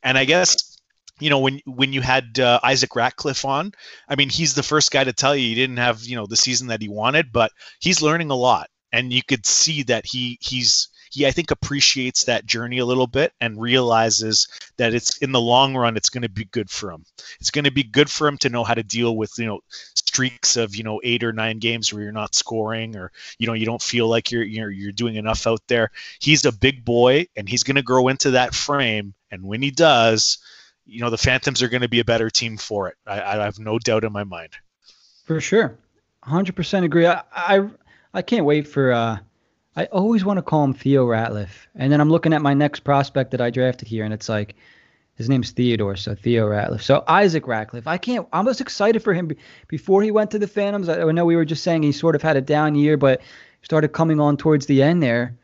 And I guess you know when when you had uh, Isaac Ratcliffe on I mean he's the first guy to tell you he didn't have you know the season that he wanted but he's learning a lot. And you could see that he he's he I think appreciates that journey a little bit and realizes that it's in the long run it's going to be good for him. It's going to be good for him to know how to deal with you know streaks of you know eight or nine games where you're not scoring or you know you don't feel like you're you're you're doing enough out there. He's a big boy and he's going to grow into that frame and when he does, you know the Phantoms are going to be a better team for it. I, I have no doubt in my mind. For sure, hundred percent agree. I, I I can't wait for. Uh, I always want to call him Theo Ratliff, and then I'm looking at my next prospect that I drafted here, and it's like his name's Theodore, so Theo Ratliff. So Isaac Ratliff. I can't. I was excited for him before he went to the Phantoms. I, I know we were just saying he sort of had a down year, but started coming on towards the end there.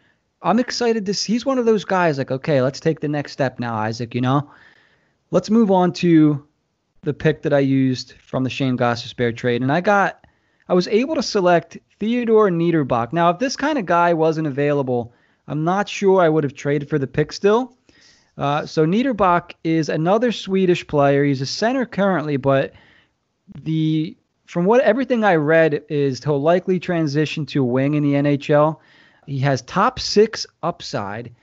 I'm excited to see. He's one of those guys like, okay, let's take the next step now, Isaac. You know, let's move on to the pick that I used from the Shane Gostisbehere trade, and I got, I was able to select Theodore Niederbach. Now, if this kind of guy wasn't available, I'm not sure I would have traded for the pick still. Uh, so Niederbach is another Swedish player. He's a center currently, but the from what everything I read is he'll likely transition to a wing in the NHL. He has top six upside,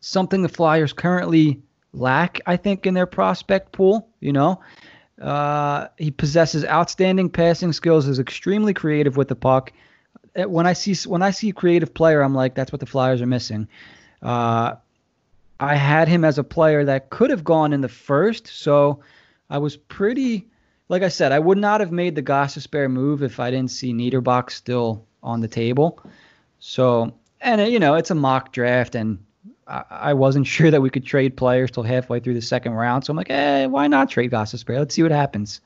something the Flyers currently lack, I think, in their prospect pool. You know, uh, he possesses outstanding passing skills. Is extremely creative with the puck. Uh, When I see when I see a creative player, I'm like, that's what the Flyers are missing. Uh, I had him as a player that could have gone in the first, so I was pretty. Like I said, I would not have made the Gostisbehere move if I didn't see Niederbach still on the table. So, and uh, you know, it's a mock draft, and I, wasn't sure that we could trade players till halfway through the second round. So I'm like, eh, why not trade Gostisbehere? Let's see what happens.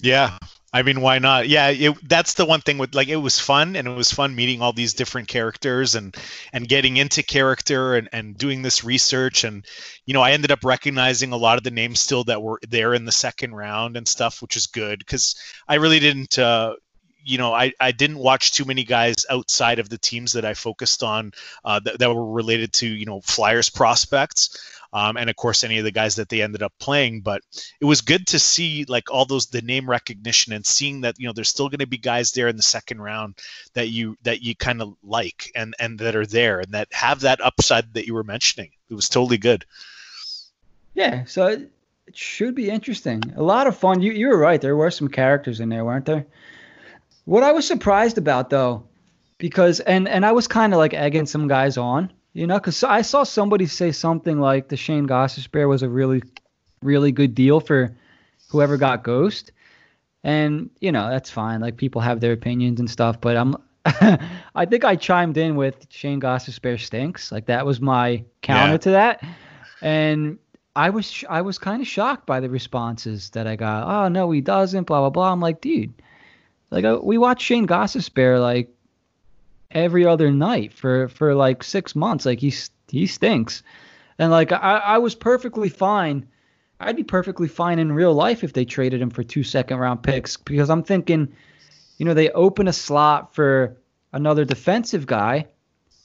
Yeah. I mean, why not? Yeah, it, that's the one thing with like it was fun and it was fun meeting all these different characters and and getting into character and and doing this research and you know I ended up recognizing a lot of the names still that were there in the second round and stuff, which is good because I really didn't. Uh, you know, I, I didn't watch too many guys outside of the teams that I focused on uh, that, that were related to, you know, Flyers prospects. Um, and of course, any of the guys that they ended up playing. But it was good to see like all those the name recognition and seeing that you know there's still going to be guys there in the second round that you that you kind of like and and that are there and that have that upside that you were mentioning. It was totally good. Yeah, so it should be interesting. A lot of fun. You you were right. There were some characters in there, weren't there? What I was surprised about though, because and and I was kind of like egging some guys on, you know, because I saw somebody say something like the Shane Gostisbehere was a really really good deal for whoever got Ghost, and you know that's fine. Like people have their opinions and stuff, but I'm I think I chimed in with Shane Gostisbehere stinks. Like that was my counter Yeah. to that, and I was sh- I was kind of shocked by the responses that I got. Oh no, he doesn't. Blah blah blah. I'm like, dude, like uh, we watched Shane Gostisbehere like every other night for for like six months. Like he he stinks, and like I I was perfectly fine. I'd be perfectly fine in real life if they traded him for two second round picks because I'm thinking, you know, they open a slot for another defensive guy,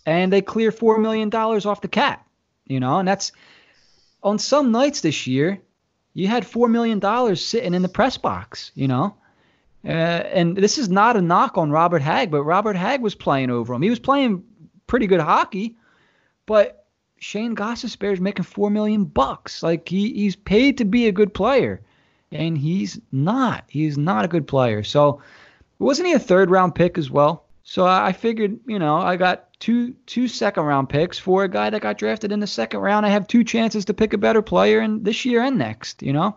and they clear four million dollars off the cap. You know, and that's on some nights this year, you had four million dollars sitting in the press box. You know, uh, and this is not a knock on Robert Hagg, but Robert Hagg was playing over him. He was playing pretty good hockey, but Shane Gostisbehere is making four million bucks. Like he, he's paid to be a good player, and he's not. He's not a good player. So wasn't he a third round pick as well? So I figured, you know, I got two two second round picks for a guy that got drafted in the second round. I have two chances to pick a better player in this year and next. You know,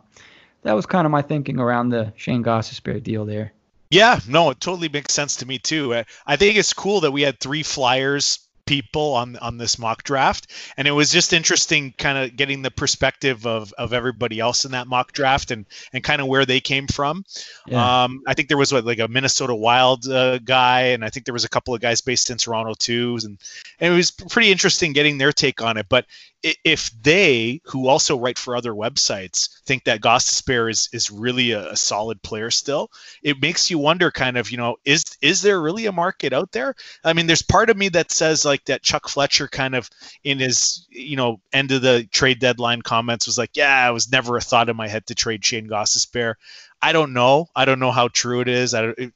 that was kind of my thinking around the Shane Gostisbehere deal there. Yeah, no, it totally makes sense to me too. I- think it's cool that we had three Flyers people on on this mock draft, and it was just interesting, kind of getting the perspective of of everybody else in that mock draft and and kind of where they came from. Yeah. Um, I think there was what like a Minnesota Wild uh, guy, and I think there was a couple of guys based in Toronto too, and, and it was pretty interesting getting their take on it. But if they, who also write for other websites, think that Gostisbehere is is really a, a solid player still, it makes you wonder, kind of, you know, is is there really a market out there? I mean, there's part of me that says like that Chuck Fletcher kind of in his you know end of the trade deadline comments was like, yeah, it was never a thought in my head to trade Shane Gostisbehere. I don't know. I don't know how true it is. It,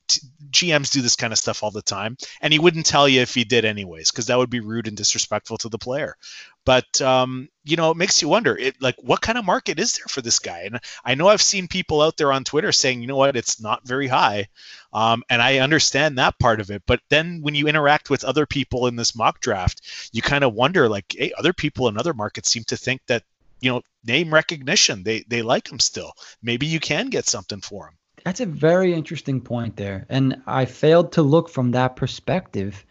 GMs do this kind of stuff all the time, and he wouldn't tell you if he did anyways, because that would be rude and disrespectful to the player. But um, you know, it makes you wonder, it like what kind of market is there for this guy? And I know I've seen people out there on Twitter saying, you know what, it's not very high, um, and I understand that part of it. But then when you interact with other people in this mock draft, you kind of wonder, like, hey, other people in other markets seem to think that you know name recognition, they they like him still. Maybe you can get something for him. That's a very interesting point there, and I failed to look from that perspective.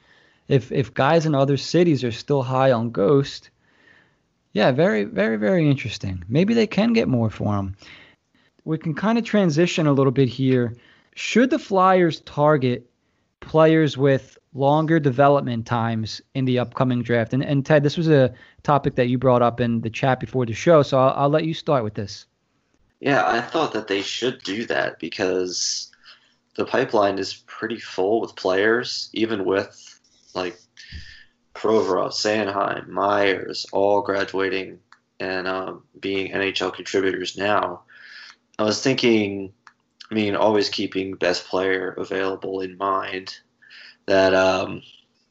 If if guys in other cities are still high on Ghost, yeah, very very very interesting. Maybe they can get more for him. We can kind of transition a little bit here. Should the Flyers target players with longer development times in the upcoming draft? And and Ted, this was a topic that you brought up in the chat before the show, so I'll, I'll let you start with this. Yeah, I thought that they should do that because the pipeline is pretty full with players, even with like Provorov, Sanheim, Myers, all graduating and um, being NHL contributors now. I was thinking, I mean, always keeping best player available in mind, that um,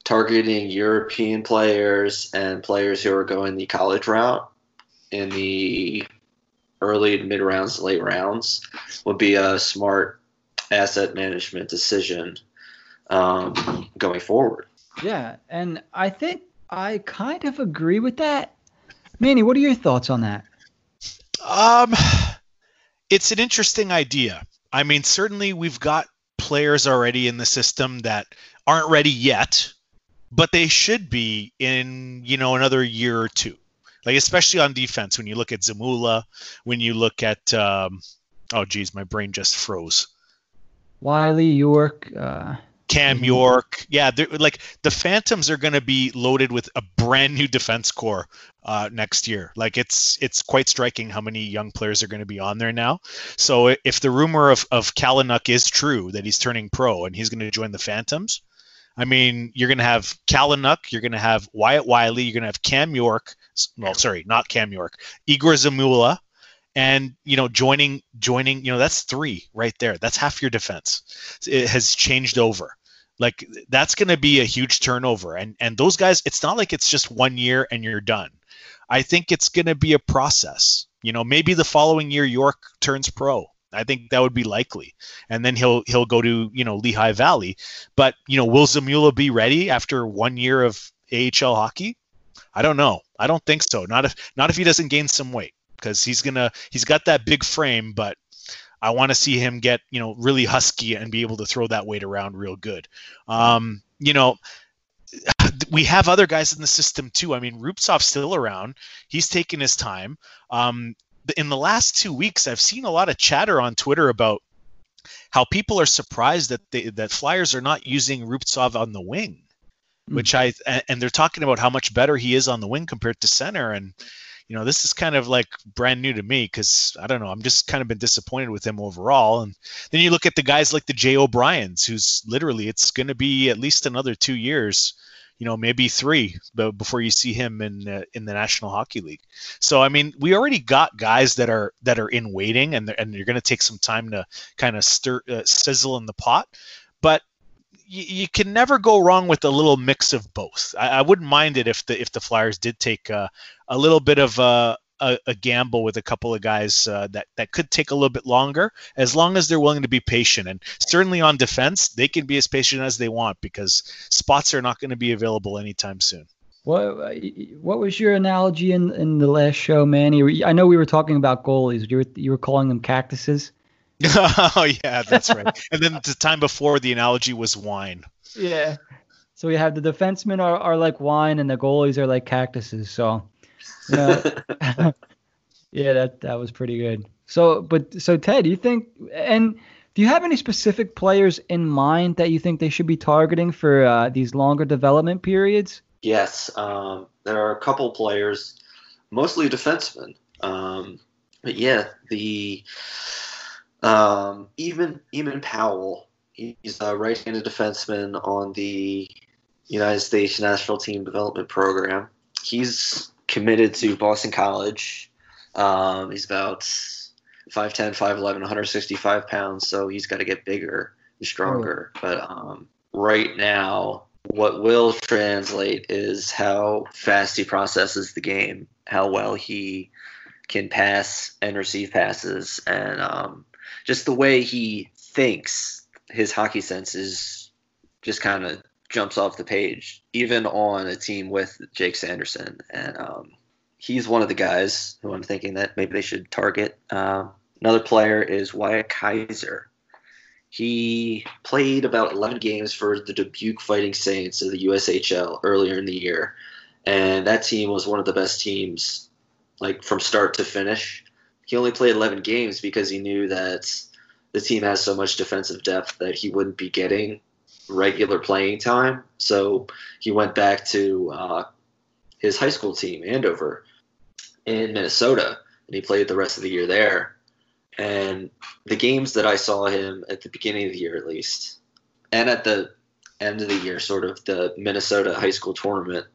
targeting European players and players who are going the college route in the early and mid rounds, late rounds would be a smart asset management decision um, going forward. Yeah, and I think I kind of agree with that. Manny, what are your thoughts on that? Um, it's an interesting idea. I mean, certainly we've got players already in the system that aren't ready yet, but they should be in you know another year or two. Like especially on defense, when you look at Zamula, when you look at um, oh geez, my brain just froze. Wylie, York, uh, Cam. York. Yeah, like the Phantoms are going to be loaded with a brand new defense core uh, next year. Like it's it's quite striking how many young players are going to be on there now. So if the rumor of of Kalynuk is true that he's turning pro and he's going to join the Phantoms, I mean you're going to have Kalynuk, you're going to have Wyatt Wylie, you're going to have Cam York. Well, sorry, not Cam York, Igor Zamula. And you know, joining joining, you know, that's three right there. That's half your defense. It has changed over like that's going to be a huge turnover and and those guys it's not like it's just one year and you're done i think it's going to be a process You know, maybe the following year York turns pro. I think that would be likely, and then he'll he'll go to you know Lehigh Valley. But you know, will Zamula be ready after one year of AHL hockey? I don't know. I don't think so. Not if not if he doesn't gain some weight because he's gonna he's got that big frame, but I want to see him get you know really husky and be able to throw that weight around real good. Um, you know, we have other guys in the system too. I mean, Rubtsov's still around. He's taking his time. Um, in the last two weeks, I've seen a lot of chatter on Twitter about how people are surprised that they, that Flyers are not using Rubtsov on the wing, mm. which I and they're talking about how much better he is on the wing compared to center. And you know, this is kind of like brand new to me because I don't know. I'm just kind of been disappointed with him overall. And then you look at the guys like the Jay O'Briens, who's literally it's going to be at least another two years you know maybe three before you see him in uh, in the National Hockey League. So I mean, we already got guys that are that are in waiting, and and you're going to take some time to kind of stir uh, sizzle in the pot. But you, you, can never go wrong with a little mix of both. I, I wouldn't mind it if the if the Flyers did take uh, a little bit of a, a, a, gamble with a couple of guys uh, that that could take a little bit longer, as long as they're willing to be patient. And certainly on defense, they can be as patient as they want because spots are not going to be available anytime soon. What what was your analogy in, in the last show, Manny? I know we were talking about goalies. You were you were calling them cactuses. oh yeah, that's right. and then the time before, the analogy was wine. Yeah. So we have the defensemen are, are like wine, and the goalies are like cactuses. So yeah, yeah, that that was pretty good. So, but so Ted, do you think and do you have any specific players in mind that you think they should be targeting for uh, these longer development periods? Yes, um, there are a couple players, mostly defensemen. Um, but yeah, the um, even Eamon Powell, he's a right-handed defenseman on the United States national team development program. He's committed to Boston College. Um, he's about 5'10, 5'11, 165 pounds, so he's got to get bigger and stronger. Oh. But um, right now, what will translate is how fast he processes the game, how well he can pass and receive passes, and um, just the way he thinks. His hockey sense is just kind of jumps off the page, even on a team with Jake Sanderson. And um, he's one of the guys who I'm thinking that maybe they should target. Uh, another player is Wyatt Kaiser. He played about 11 games for the Dubuque Fighting Saints of the USHL earlier in the year. And that team was one of the best teams, like from start to finish. He only played 11 games because he knew that the team has so much defensive depth that he wouldn't be getting regular playing time. So he went back to uh, his high school team, Andover, in Minnesota, and he played the rest of the year there. And the games that I saw him at the beginning of the year, at least, and at the end of the year, sort of the Minnesota high school tournament,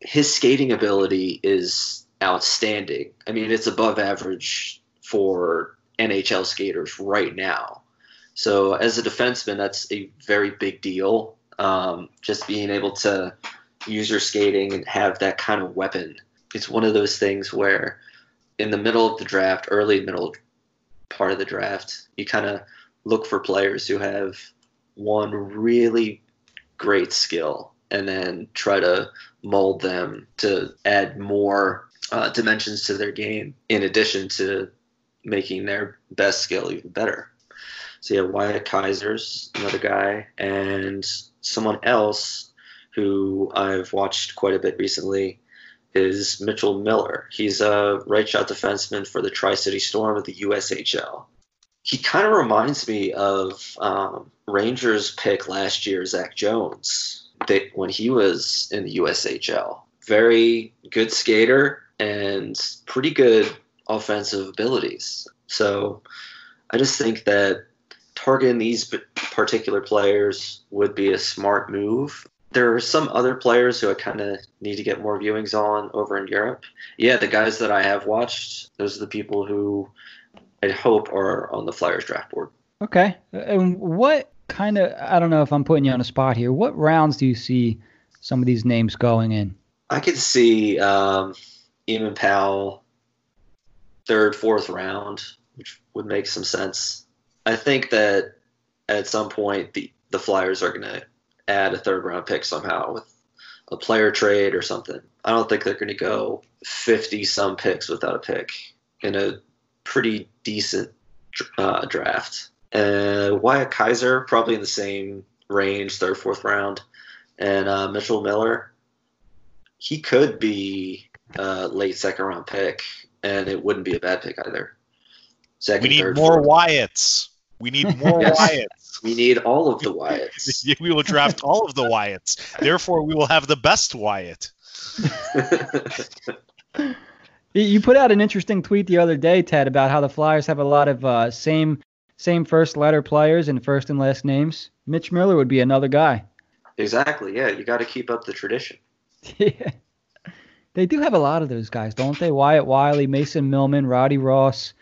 his skating ability is outstanding. I mean, it's above average for NHL skaters right now. So as a defenseman, that's a very big deal. Um, just being able to use your skating and have that kind of weapon. It's one of those things where in the middle of the draft, early middle part of the draft, you kind of look for players who have one really great skill and then try to mold them to add more uh, dimensions to their game in addition to making their best skill even better. So yeah, Wyatt Kaiser's another guy, and someone else who I've watched quite a bit recently is Mitchell Miller. He's a right shot defenseman for the Tri City Storm of the USHL. He kind of reminds me of um, Rangers pick last year, Zach Jones, they, when he was in the USHL. Very good skater and pretty good offensive abilities. So I just think that targeting these particular players would be a smart move. There are some other players who I kind of need to get more viewings on over in Europe. Yeah, the guys that I have watched, those are the people who I hope are on the Flyers draft board. Okay. And what kind of, I don't know if I'm putting you on a spot here, what rounds do you see some of these names going in? I could see um, Eamon Powell, third, fourth round, which would make some sense. I think that at some point the the Flyers are going to add a third round pick somehow with a player trade or something. I don't think they're going to go 50 some picks without a pick in a pretty decent uh, draft. Uh, Wyatt Kaiser probably in the same range, third, fourth round, and uh, Mitchell Miller. He could be a late second round pick, and it wouldn't be a bad pick either. Second, we need third, more fourth. Wyatts. We need more yes. Wyatts. We need all of the Wyatts. we will draft all of the Wyatts. Therefore, we will have the best Wyatt. you put out an interesting tweet the other day, Ted, about how the Flyers have a lot of uh, same same first letter players and first and last names. Mitch Miller would be another guy. Exactly. Yeah, you got to keep up the tradition. yeah. They do have a lot of those guys, don't they? Wyatt Wylie, Mason Millman, Roddy Ross.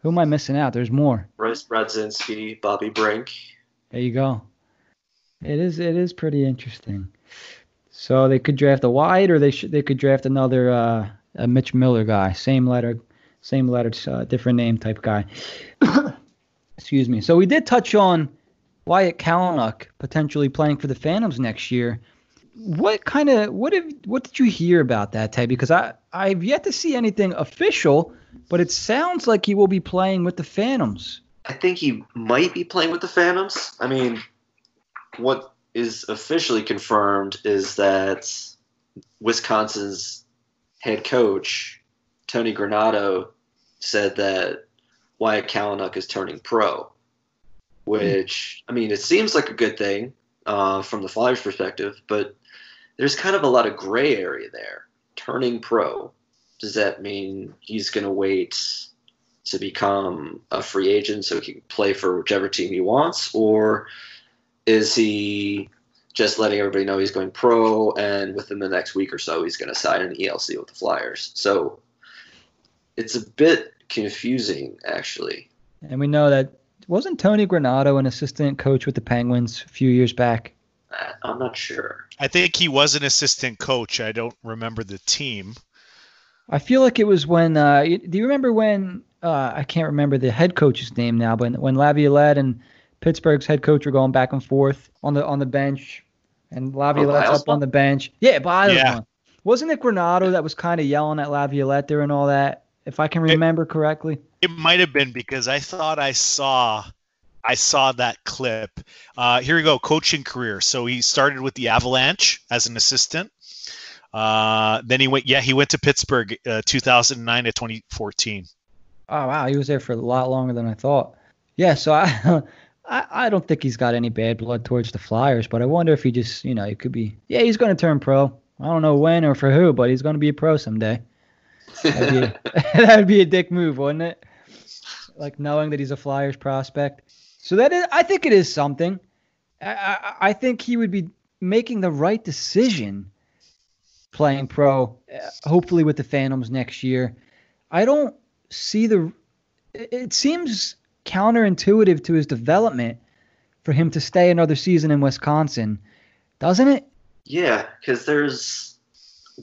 Who am I missing out? There's more. Bryce Brodzinski, Bobby Brink. There you go. It is it is pretty interesting. So they could draft a wide, or they should they could draft another uh, a Mitch Miller guy, same letter, same letter, uh, different name type guy. Excuse me. So we did touch on Wyatt Kalynuk potentially playing for the Phantoms next year. What kind of what have what did you hear about that, Ted? Because I I've yet to see anything official, but it sounds like he will be playing with the Phantoms. I think he might be playing with the Phantoms. I mean, what is officially confirmed is that Wisconsin's head coach Tony Granato said that Wyatt Kalynuk is turning pro, which I mean it seems like a good thing uh, from the Flyers' perspective, but there's kind of a lot of gray area there. Turning pro, does that mean he's going to wait to become a free agent so he can play for whichever team he wants, or is he just letting everybody know he's going pro and within the next week or so he's going to sign an ELC with the Flyers? So it's a bit confusing, actually. And we know that wasn't Tony Granato an assistant coach with the Penguins a few years back? Uh, I'm not sure. I think he was an assistant coach. I don't remember the team. I feel like it was when. Uh, do you remember when? Uh, I can't remember the head coach's name now, but when Laviolette and Pittsburgh's head coach were going back and forth on the on the bench, and Laviolette's oh, up on the bench. Yeah, Biles yeah. One. Wasn't it Granato that was kind of yelling at Laviolette during all that? if I can remember it, correctly. It might have been because I thought I saw I saw that clip. Uh, here we go, coaching career. So he started with the Avalanche as an assistant. Uh, then he went, yeah, he went to Pittsburgh, uh, 2009 to 2014. Oh wow, he was there for a lot longer than I thought. Yeah, so I, I, I don't think he's got any bad blood towards the Flyers, but I wonder if he just, you know, he could be. Yeah, he's going to turn pro. I don't know when or for who, but he's going to be a pro someday. That'd be, a, that'd be a dick move, wouldn't it? Like knowing that he's a Flyers prospect. So that is, I think it is something. I, I, I think he would be making the right decision playing pro, uh, hopefully with the Phantoms next year. I don't see the. It seems counterintuitive to his development for him to stay another season in Wisconsin, doesn't it? Yeah, because there's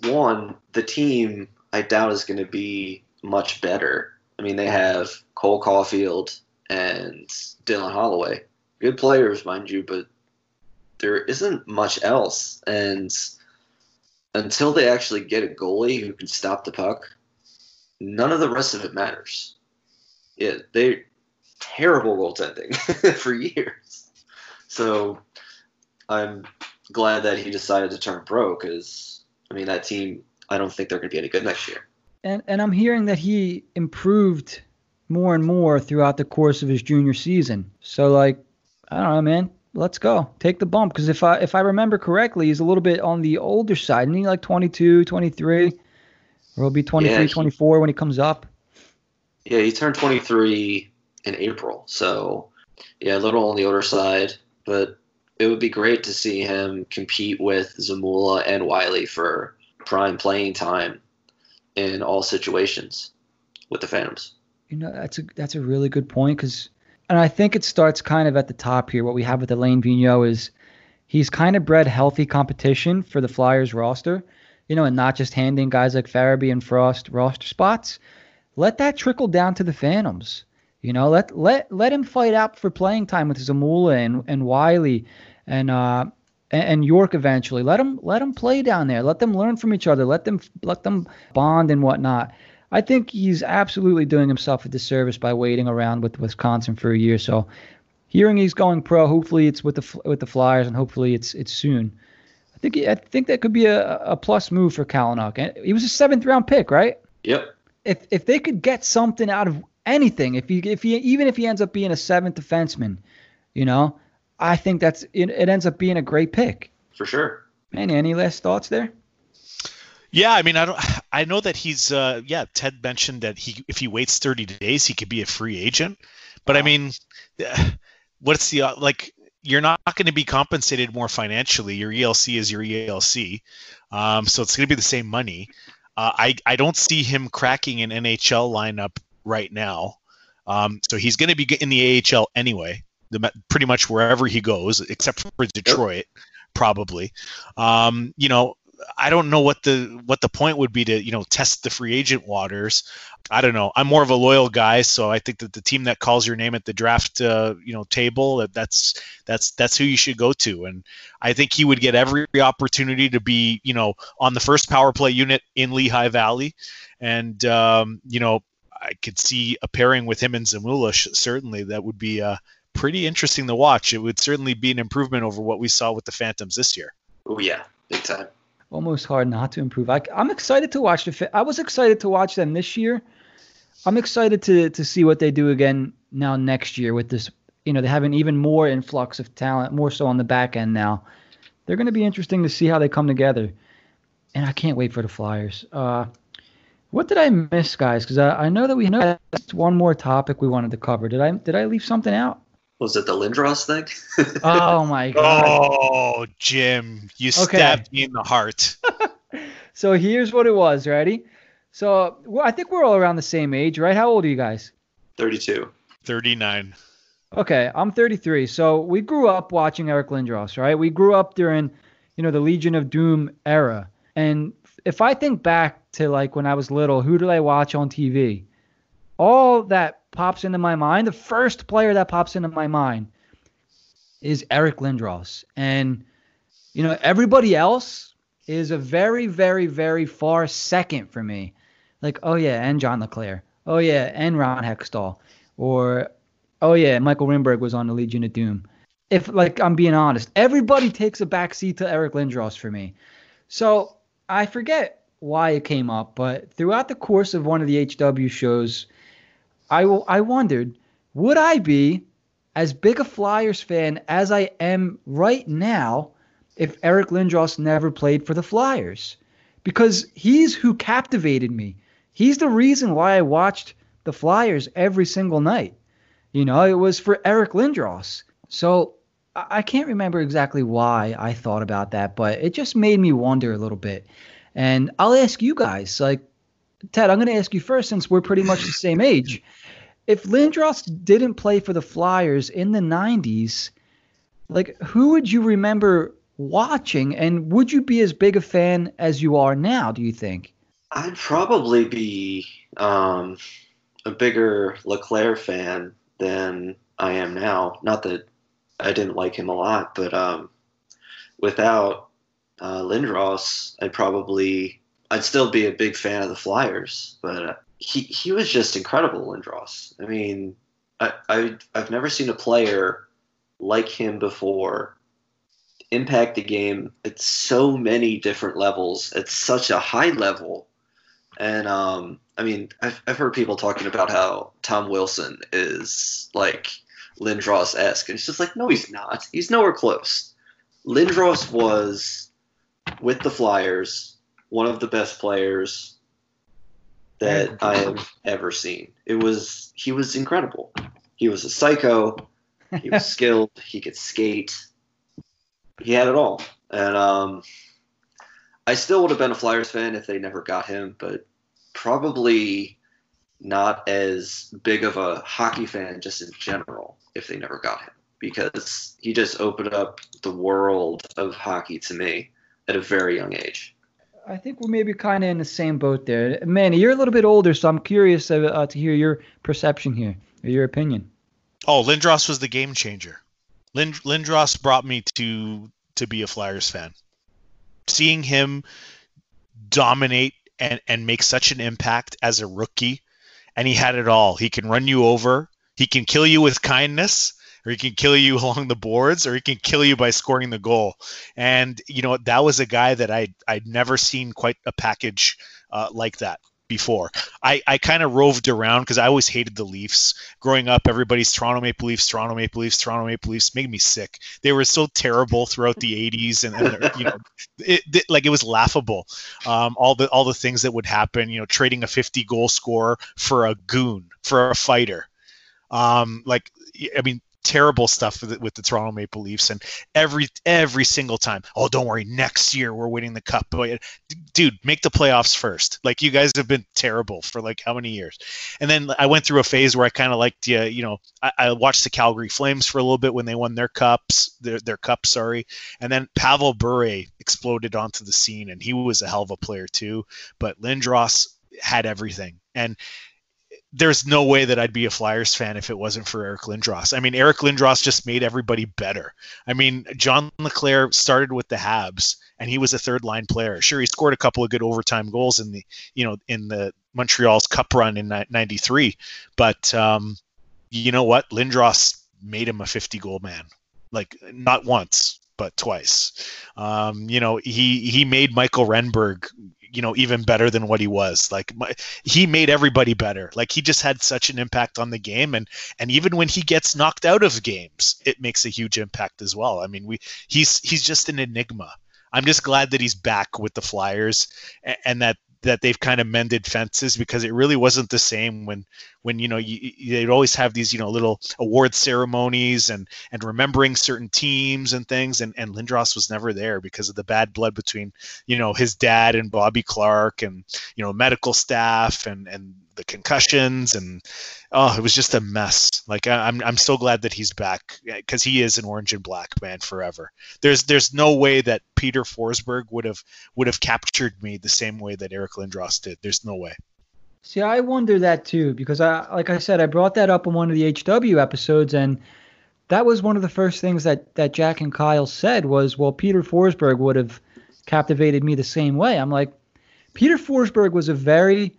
one, the team I doubt is going to be much better. I mean, they have Cole Caulfield and Dylan Holloway, good players, mind you, but there isn't much else. And until they actually get a goalie who can stop the puck, none of the rest of it matters. Yeah, they terrible goaltending for years. So I'm glad that he decided to turn pro because I mean that team I don't think they're going to be any good next year. And and I'm hearing that he improved more and more throughout the course of his junior season. So like, I don't know, man. Let's go. Take the bump because if I if I remember correctly, he's a little bit on the older side. Isn't he like 22, 23? Or he'll be 23, yeah, he, 24 when he comes up. Yeah, he turned 23 in April. So, yeah, a little on the older side, but it would be great to see him compete with Zamula and Wylie for prime playing time in all situations with the Phantoms. You know, that's a that's a really good point because, and I think it starts kind of at the top here. What we have with Alain Vigneault is he's kind of bred healthy competition for the Flyers roster, you know, and not just handing guys like Farabee and Frost roster spots. let that trickle down to the Phantoms. You know, let let let him fight out for playing time with Zamula and and Wylie and uh and, and York eventually. Let them let them play down there. Let them learn from each other. Let them let them bond and whatnot. I think he's absolutely doing himself a disservice by waiting around with Wisconsin for a year. So, hearing he's going pro, hopefully it's with the with the Flyers, and hopefully it's it's soon. I think I think that could be a, a plus move for Kalynuk. And he was a seventh round pick, right? Yep. If if they could get something out of anything, if he if he even if he ends up being a seventh defenseman, you know, I think that's it, it ends up being a great pick. For sure. Man, any last thoughts there? Yeah, I mean, I don't. I know that he's. Uh, yeah, Ted mentioned that he, if he waits 30 days, he could be a free agent. But I mean, what's the uh, like? You're not going to be compensated more financially. Your ELC is your ELC, um, so it's going to be the same money. Uh, I I don't see him cracking an NHL lineup right now. Um, so he's going to be in the AHL anyway, the, pretty much wherever he goes, except for Detroit, probably. Um, you know, I don't know what the what the point would be to you know test the free agent waters. I don't know. I'm more of a loyal guy, so I think that the team that calls your name at the draft uh, you know table that that's that's that's who you should go to. And I think he would get every opportunity to be you know on the first power play unit in Lehigh Valley, and um, you know I could see a pairing with him and Zamula. Certainly, that would be uh, pretty interesting to watch. It would certainly be an improvement over what we saw with the Phantoms this year. Oh yeah, big time almost hard not to improve. I, am excited to watch the. I was excited to watch them this year. I'm excited to to see what they do again now next year with this. You know, they have an even more influx of talent, more so on the back end now. They're going to be interesting to see how they come together, and I can't wait for the Flyers. Uh, what did I miss, guys? Because I, I know that we had one more topic we wanted to cover. Did I did I leave something out? Was it the Lindros thing? oh my god! Oh, Jim, you okay. stabbed me in the heart. so here's what it was. Ready? So well, I think we're all around the same age, right? How old are you guys? Thirty-two. Thirty-nine. Okay, I'm 33. So we grew up watching Eric Lindros, right? We grew up during, you know, the Legion of Doom era. And if I think back to like when I was little, who did I watch on TV? All that pops into my mind, the first player that pops into my mind is Eric Lindros. And, you know, everybody else is a very, very, very far second for me. Like, oh yeah, and John LeClair. Oh yeah, and Ron Hextall. Or, oh yeah, Mikael Renberg was on the Legion of Doom. If, like, I'm being honest, everybody takes a backseat to Eric Lindros for me. So I forget why it came up, but throughout the course of one of the HW shows, I, I wondered, would I be as big a Flyers fan as I am right now if Eric Lindros never played for the Flyers? Because he's who captivated me. He's the reason why I watched the Flyers every single night. You know, it was for Eric Lindros. So I can't remember exactly why I thought about that, but it just made me wonder a little bit. And I'll ask you guys, like, Ted, I'm going to ask you first since we're pretty much the same age. If Lindros didn't play for the Flyers in the 90s, like who would you remember watching and would you be as big a fan as you are now, do you think? I'd probably be um, a bigger LeClair fan than I am now. Not that I didn't like him a lot, but um, without uh, Lindros, I'd probably I'd still be a big fan of the Flyers, but uh, he he was just incredible, Lindros. I mean, I, I I've never seen a player like him before impact the game at so many different levels at such a high level. And um, I mean, I've, I've heard people talking about how Tom Wilson is like Lindros esque, and it's just like, no, he's not. He's nowhere close. Lindros was with the Flyers one of the best players that I have ever seen. It was he was incredible. He was a psycho. He was skilled. He could skate. He had it all. And um, I still would have been a Flyers fan if they never got him, but probably not as big of a hockey fan just in general if they never got him because he just opened up the world of hockey to me at a very young age. I think we're maybe kind of in the same boat there. Manny, you're a little bit older, so I'm curious uh, uh, to hear your perception here, or your opinion. Oh, Lindros was the game changer. Lind- Lindros brought me to to be a Flyers fan. Seeing him dominate and and make such an impact as a rookie, and he had it all. He can run you over. He can kill you with kindness or he can kill you along the boards, or he can kill you by scoring the goal. And you know that was a guy that I I'd never seen quite a package uh, like that before. I, I kind of roved around because I always hated the Leafs. Growing up, everybody's Toronto Maple Leafs, Toronto Maple Leafs, Toronto Maple Leafs made me sick. They were so terrible throughout the 80s, and, and you know, it, it, like it was laughable. Um, all the all the things that would happen, you know, trading a 50 goal scorer for a goon, for a fighter. Um, like I mean, terrible stuff with, with the Toronto Maple Leafs, and every every single time, oh, don't worry, next year we're winning the cup. Dude, make the playoffs first. Like you guys have been terrible for like how many years? And then I went through a phase where I kind of liked, you, you know, I, I, watched the Calgary Flames for a little bit when they won their cups, their their cup, sorry. And then Pavel Bure exploded onto the scene, and he was a hell of a player too. But Lindros had everything, and there's no way that I'd be a Flyers fan if it wasn't for Eric Lindros. I mean, Eric Lindros just made everybody better. I mean, John LeClair started with the Habs and he was a third line player. Sure, he scored a couple of good overtime goals in the, you know, in the Montreal's cup run in 93, but um, you know what? Lindros made him a 50 goal man. Like not once, but twice. Um, you know, he he made Mikael Renberg you know even better than what he was. Like my, he made everybody better. Like he just had such an impact on the game and and even when he gets knocked out of games it makes a huge impact as well. I mean we he's he's just an enigma. I'm just glad that he's back with the flyers and, and that that they've kind of mended fences because it really wasn't the same when when you know you, they'd always have these you know little award ceremonies and and remembering certain teams and things. And and Lindros was never there because of the bad blood between you know his dad and Bobby Clarke and you know medical staff and and the concussions and oh it was just a mess. Like I, am I'm so glad that he's back because he is an orange and black man forever. There's there's no way that Peter Forsberg would have would have captured me the same way that Eric Lindros did. There's no way. See, I wonder that too because I, like I said, I brought that up in one of the HW episodes, and that was one of the first things that that Jack and Kyle said was, well, Peter Forsberg would have captivated me the same way. I'm like, Peter Forsberg was a very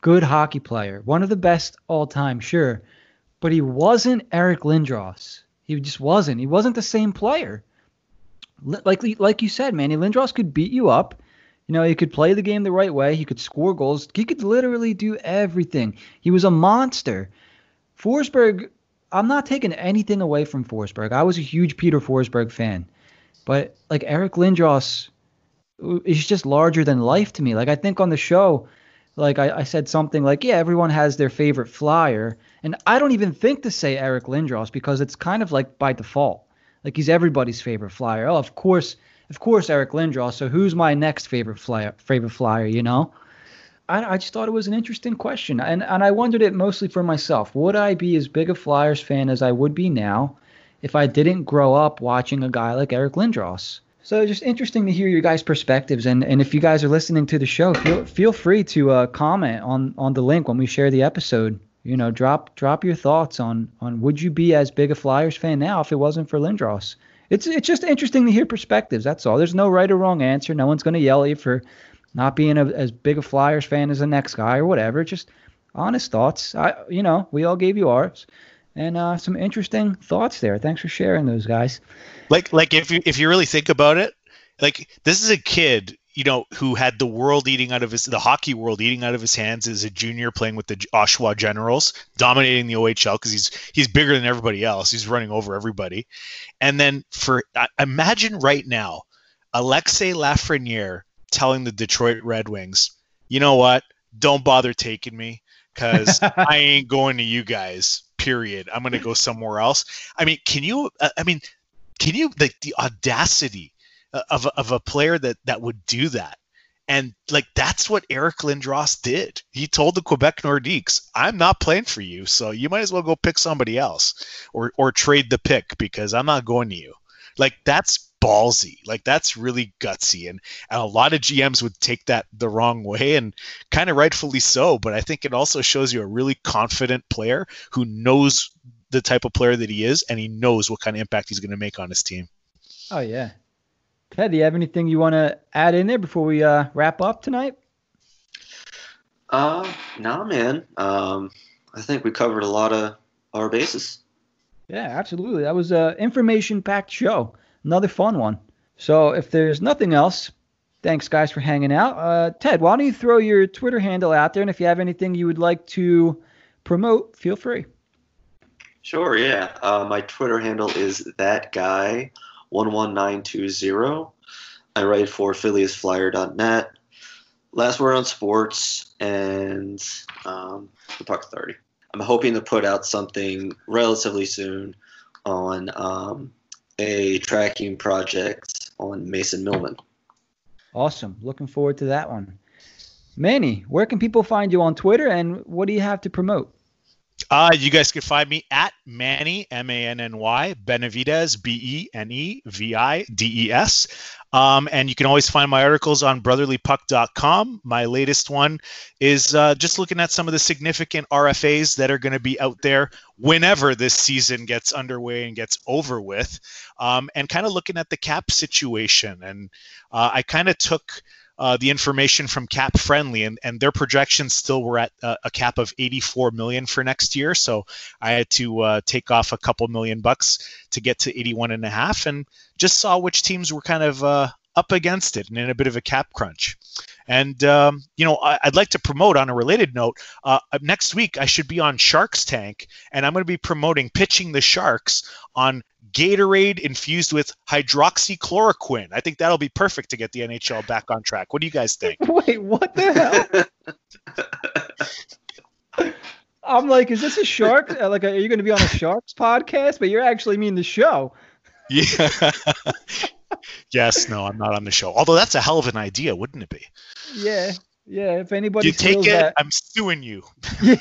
good hockey player, one of the best all time, sure, but he wasn't Eric Lindros. He just wasn't. He wasn't the same player. Like like you said, Manny Lindros could beat you up you know, he could play the game the right way. He could score goals. He could literally do everything. He was a monster. Forsberg, I'm not taking anything away from Forsberg. I was a huge Peter Forsberg fan. But like Eric Lindros is just larger than life to me. Like I think on the show, like I, I said something like, yeah, everyone has their favorite flyer. And I don't even think to say Eric Lindros because it's kind of like by default. Like he's everybody's favorite flyer. Oh, of course of course, Eric Lindros. So who's my next favorite flyer? Favorite flyer, you know? I, I just thought it was an interesting question, and and I wondered it mostly for myself. Would I be as big a Flyers fan as I would be now if I didn't grow up watching a guy like Eric Lindros? So just interesting to hear your guys' perspectives, and, and if you guys are listening to the show, feel feel free to uh, comment on on the link when we share the episode. You know, drop drop your thoughts on on would you be as big a Flyers fan now if it wasn't for Lindros? it's it's just interesting to hear perspectives. That's all. There's no right or wrong answer. No one's going to yell at you for not being a, as big a Flyers fan as the next guy or whatever. Just honest thoughts. I, you know, we all gave you ours, and uh, some interesting thoughts there. Thanks for sharing those, guys. Like, like if you if you really think about it, like this is a kid you know, who had the world eating out of his, the hockey world eating out of his hands as a junior playing with the Oshawa Generals, dominating the OHL because he's he's bigger than everybody else. He's running over everybody. And then for imagine right now, Alexis Lafreniere telling the Detroit Red Wings, you know what? Don't bother taking me because I ain't going to you guys. Period. I'm going to go somewhere else. I mean, can you? Uh, I mean, can you? Like the audacity uh, of a, of a player that that would do that. And like that's what Eric Lindros did. He told the Quebec Nordiques, "I'm not playing for you, so you might as well go pick somebody else, or or trade the pick because I'm not going to you." Like that's ballsy. Like that's really gutsy, and, and a lot of GMs would take that the wrong way, and kind of rightfully so. But I think it also shows you a really confident player who knows the type of player that he is, and he knows what kind of impact he's going to make on his team. Oh yeah, Ted, do you have anything you want to add in there before we uh, wrap up tonight? Uh, nah, man. Um, I think we covered a lot of our bases. Yeah, absolutely. That was a information-packed show. Another fun one. So if there's nothing else, thanks guys for hanging out. Uh, Ted, why don't you throw your Twitter handle out there, and if you have anything you would like to promote, feel free. Sure. Yeah. Uh, my Twitter handle is that guy one one nine two zero. I write for PhilliesFlyer.net. Last word on sports and um, the puck thirty. I'm hoping to put out something relatively soon on um, a tracking project on Mason Millman. Awesome. Looking forward to that one. Manny, where can people find you on Twitter and what do you have to promote? Uh, you guys can find me at Manny, M A N N Y, Benavides, B E N E V I D E S. Um, and you can always find my articles on brotherlypuck.com. My latest one is uh, just looking at some of the significant RFAs that are going to be out there whenever this season gets underway and gets over with, um, and kind of looking at the cap situation. And uh, I kind of took uh, the information from Cap Friendly, and, and their projections still were at uh, a cap of 84 million for next year. So I had to uh, take off a couple million bucks to get to 81 and a half, and just saw which teams were kind of uh, up against it and in a bit of a cap crunch. And um, you know, I, would like to promote on a related note. Uh, next week, I should be on Sharks Tank, and I'm going to be promoting pitching the Sharks on Gatorade infused with hydroxychloroquine. I think that'll be perfect to get the NHL back on track. What do you guys think? Wait, what the hell? I'm like, is this a shark? Uh, like, are you going to be on a Sharks podcast? But you're actually mean the show. Yeah. yes. No, I'm not on the show. Although that's a hell of an idea, wouldn't it be? Yeah. Yeah. If anybody you take it, that, I'm suing you. yeah.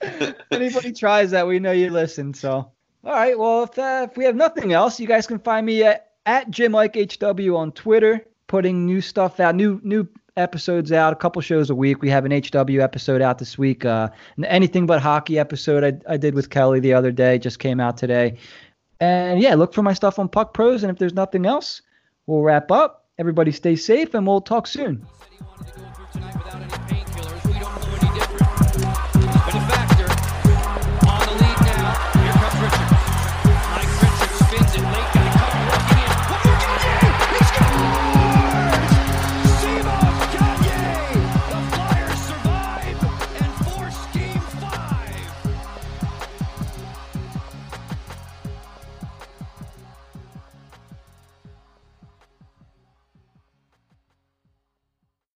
if anybody tries that, we know you listen. So. All right. Well, if, uh, if we have nothing else, you guys can find me at, at JimLikeHW on Twitter, putting new stuff out, new new episodes out, a couple shows a week. We have an HW episode out this week. Uh, anything but hockey episode I, I did with Kelly the other day just came out today. And yeah, look for my stuff on Puck Pros. And if there's nothing else, we'll wrap up. Everybody stay safe and we'll talk soon.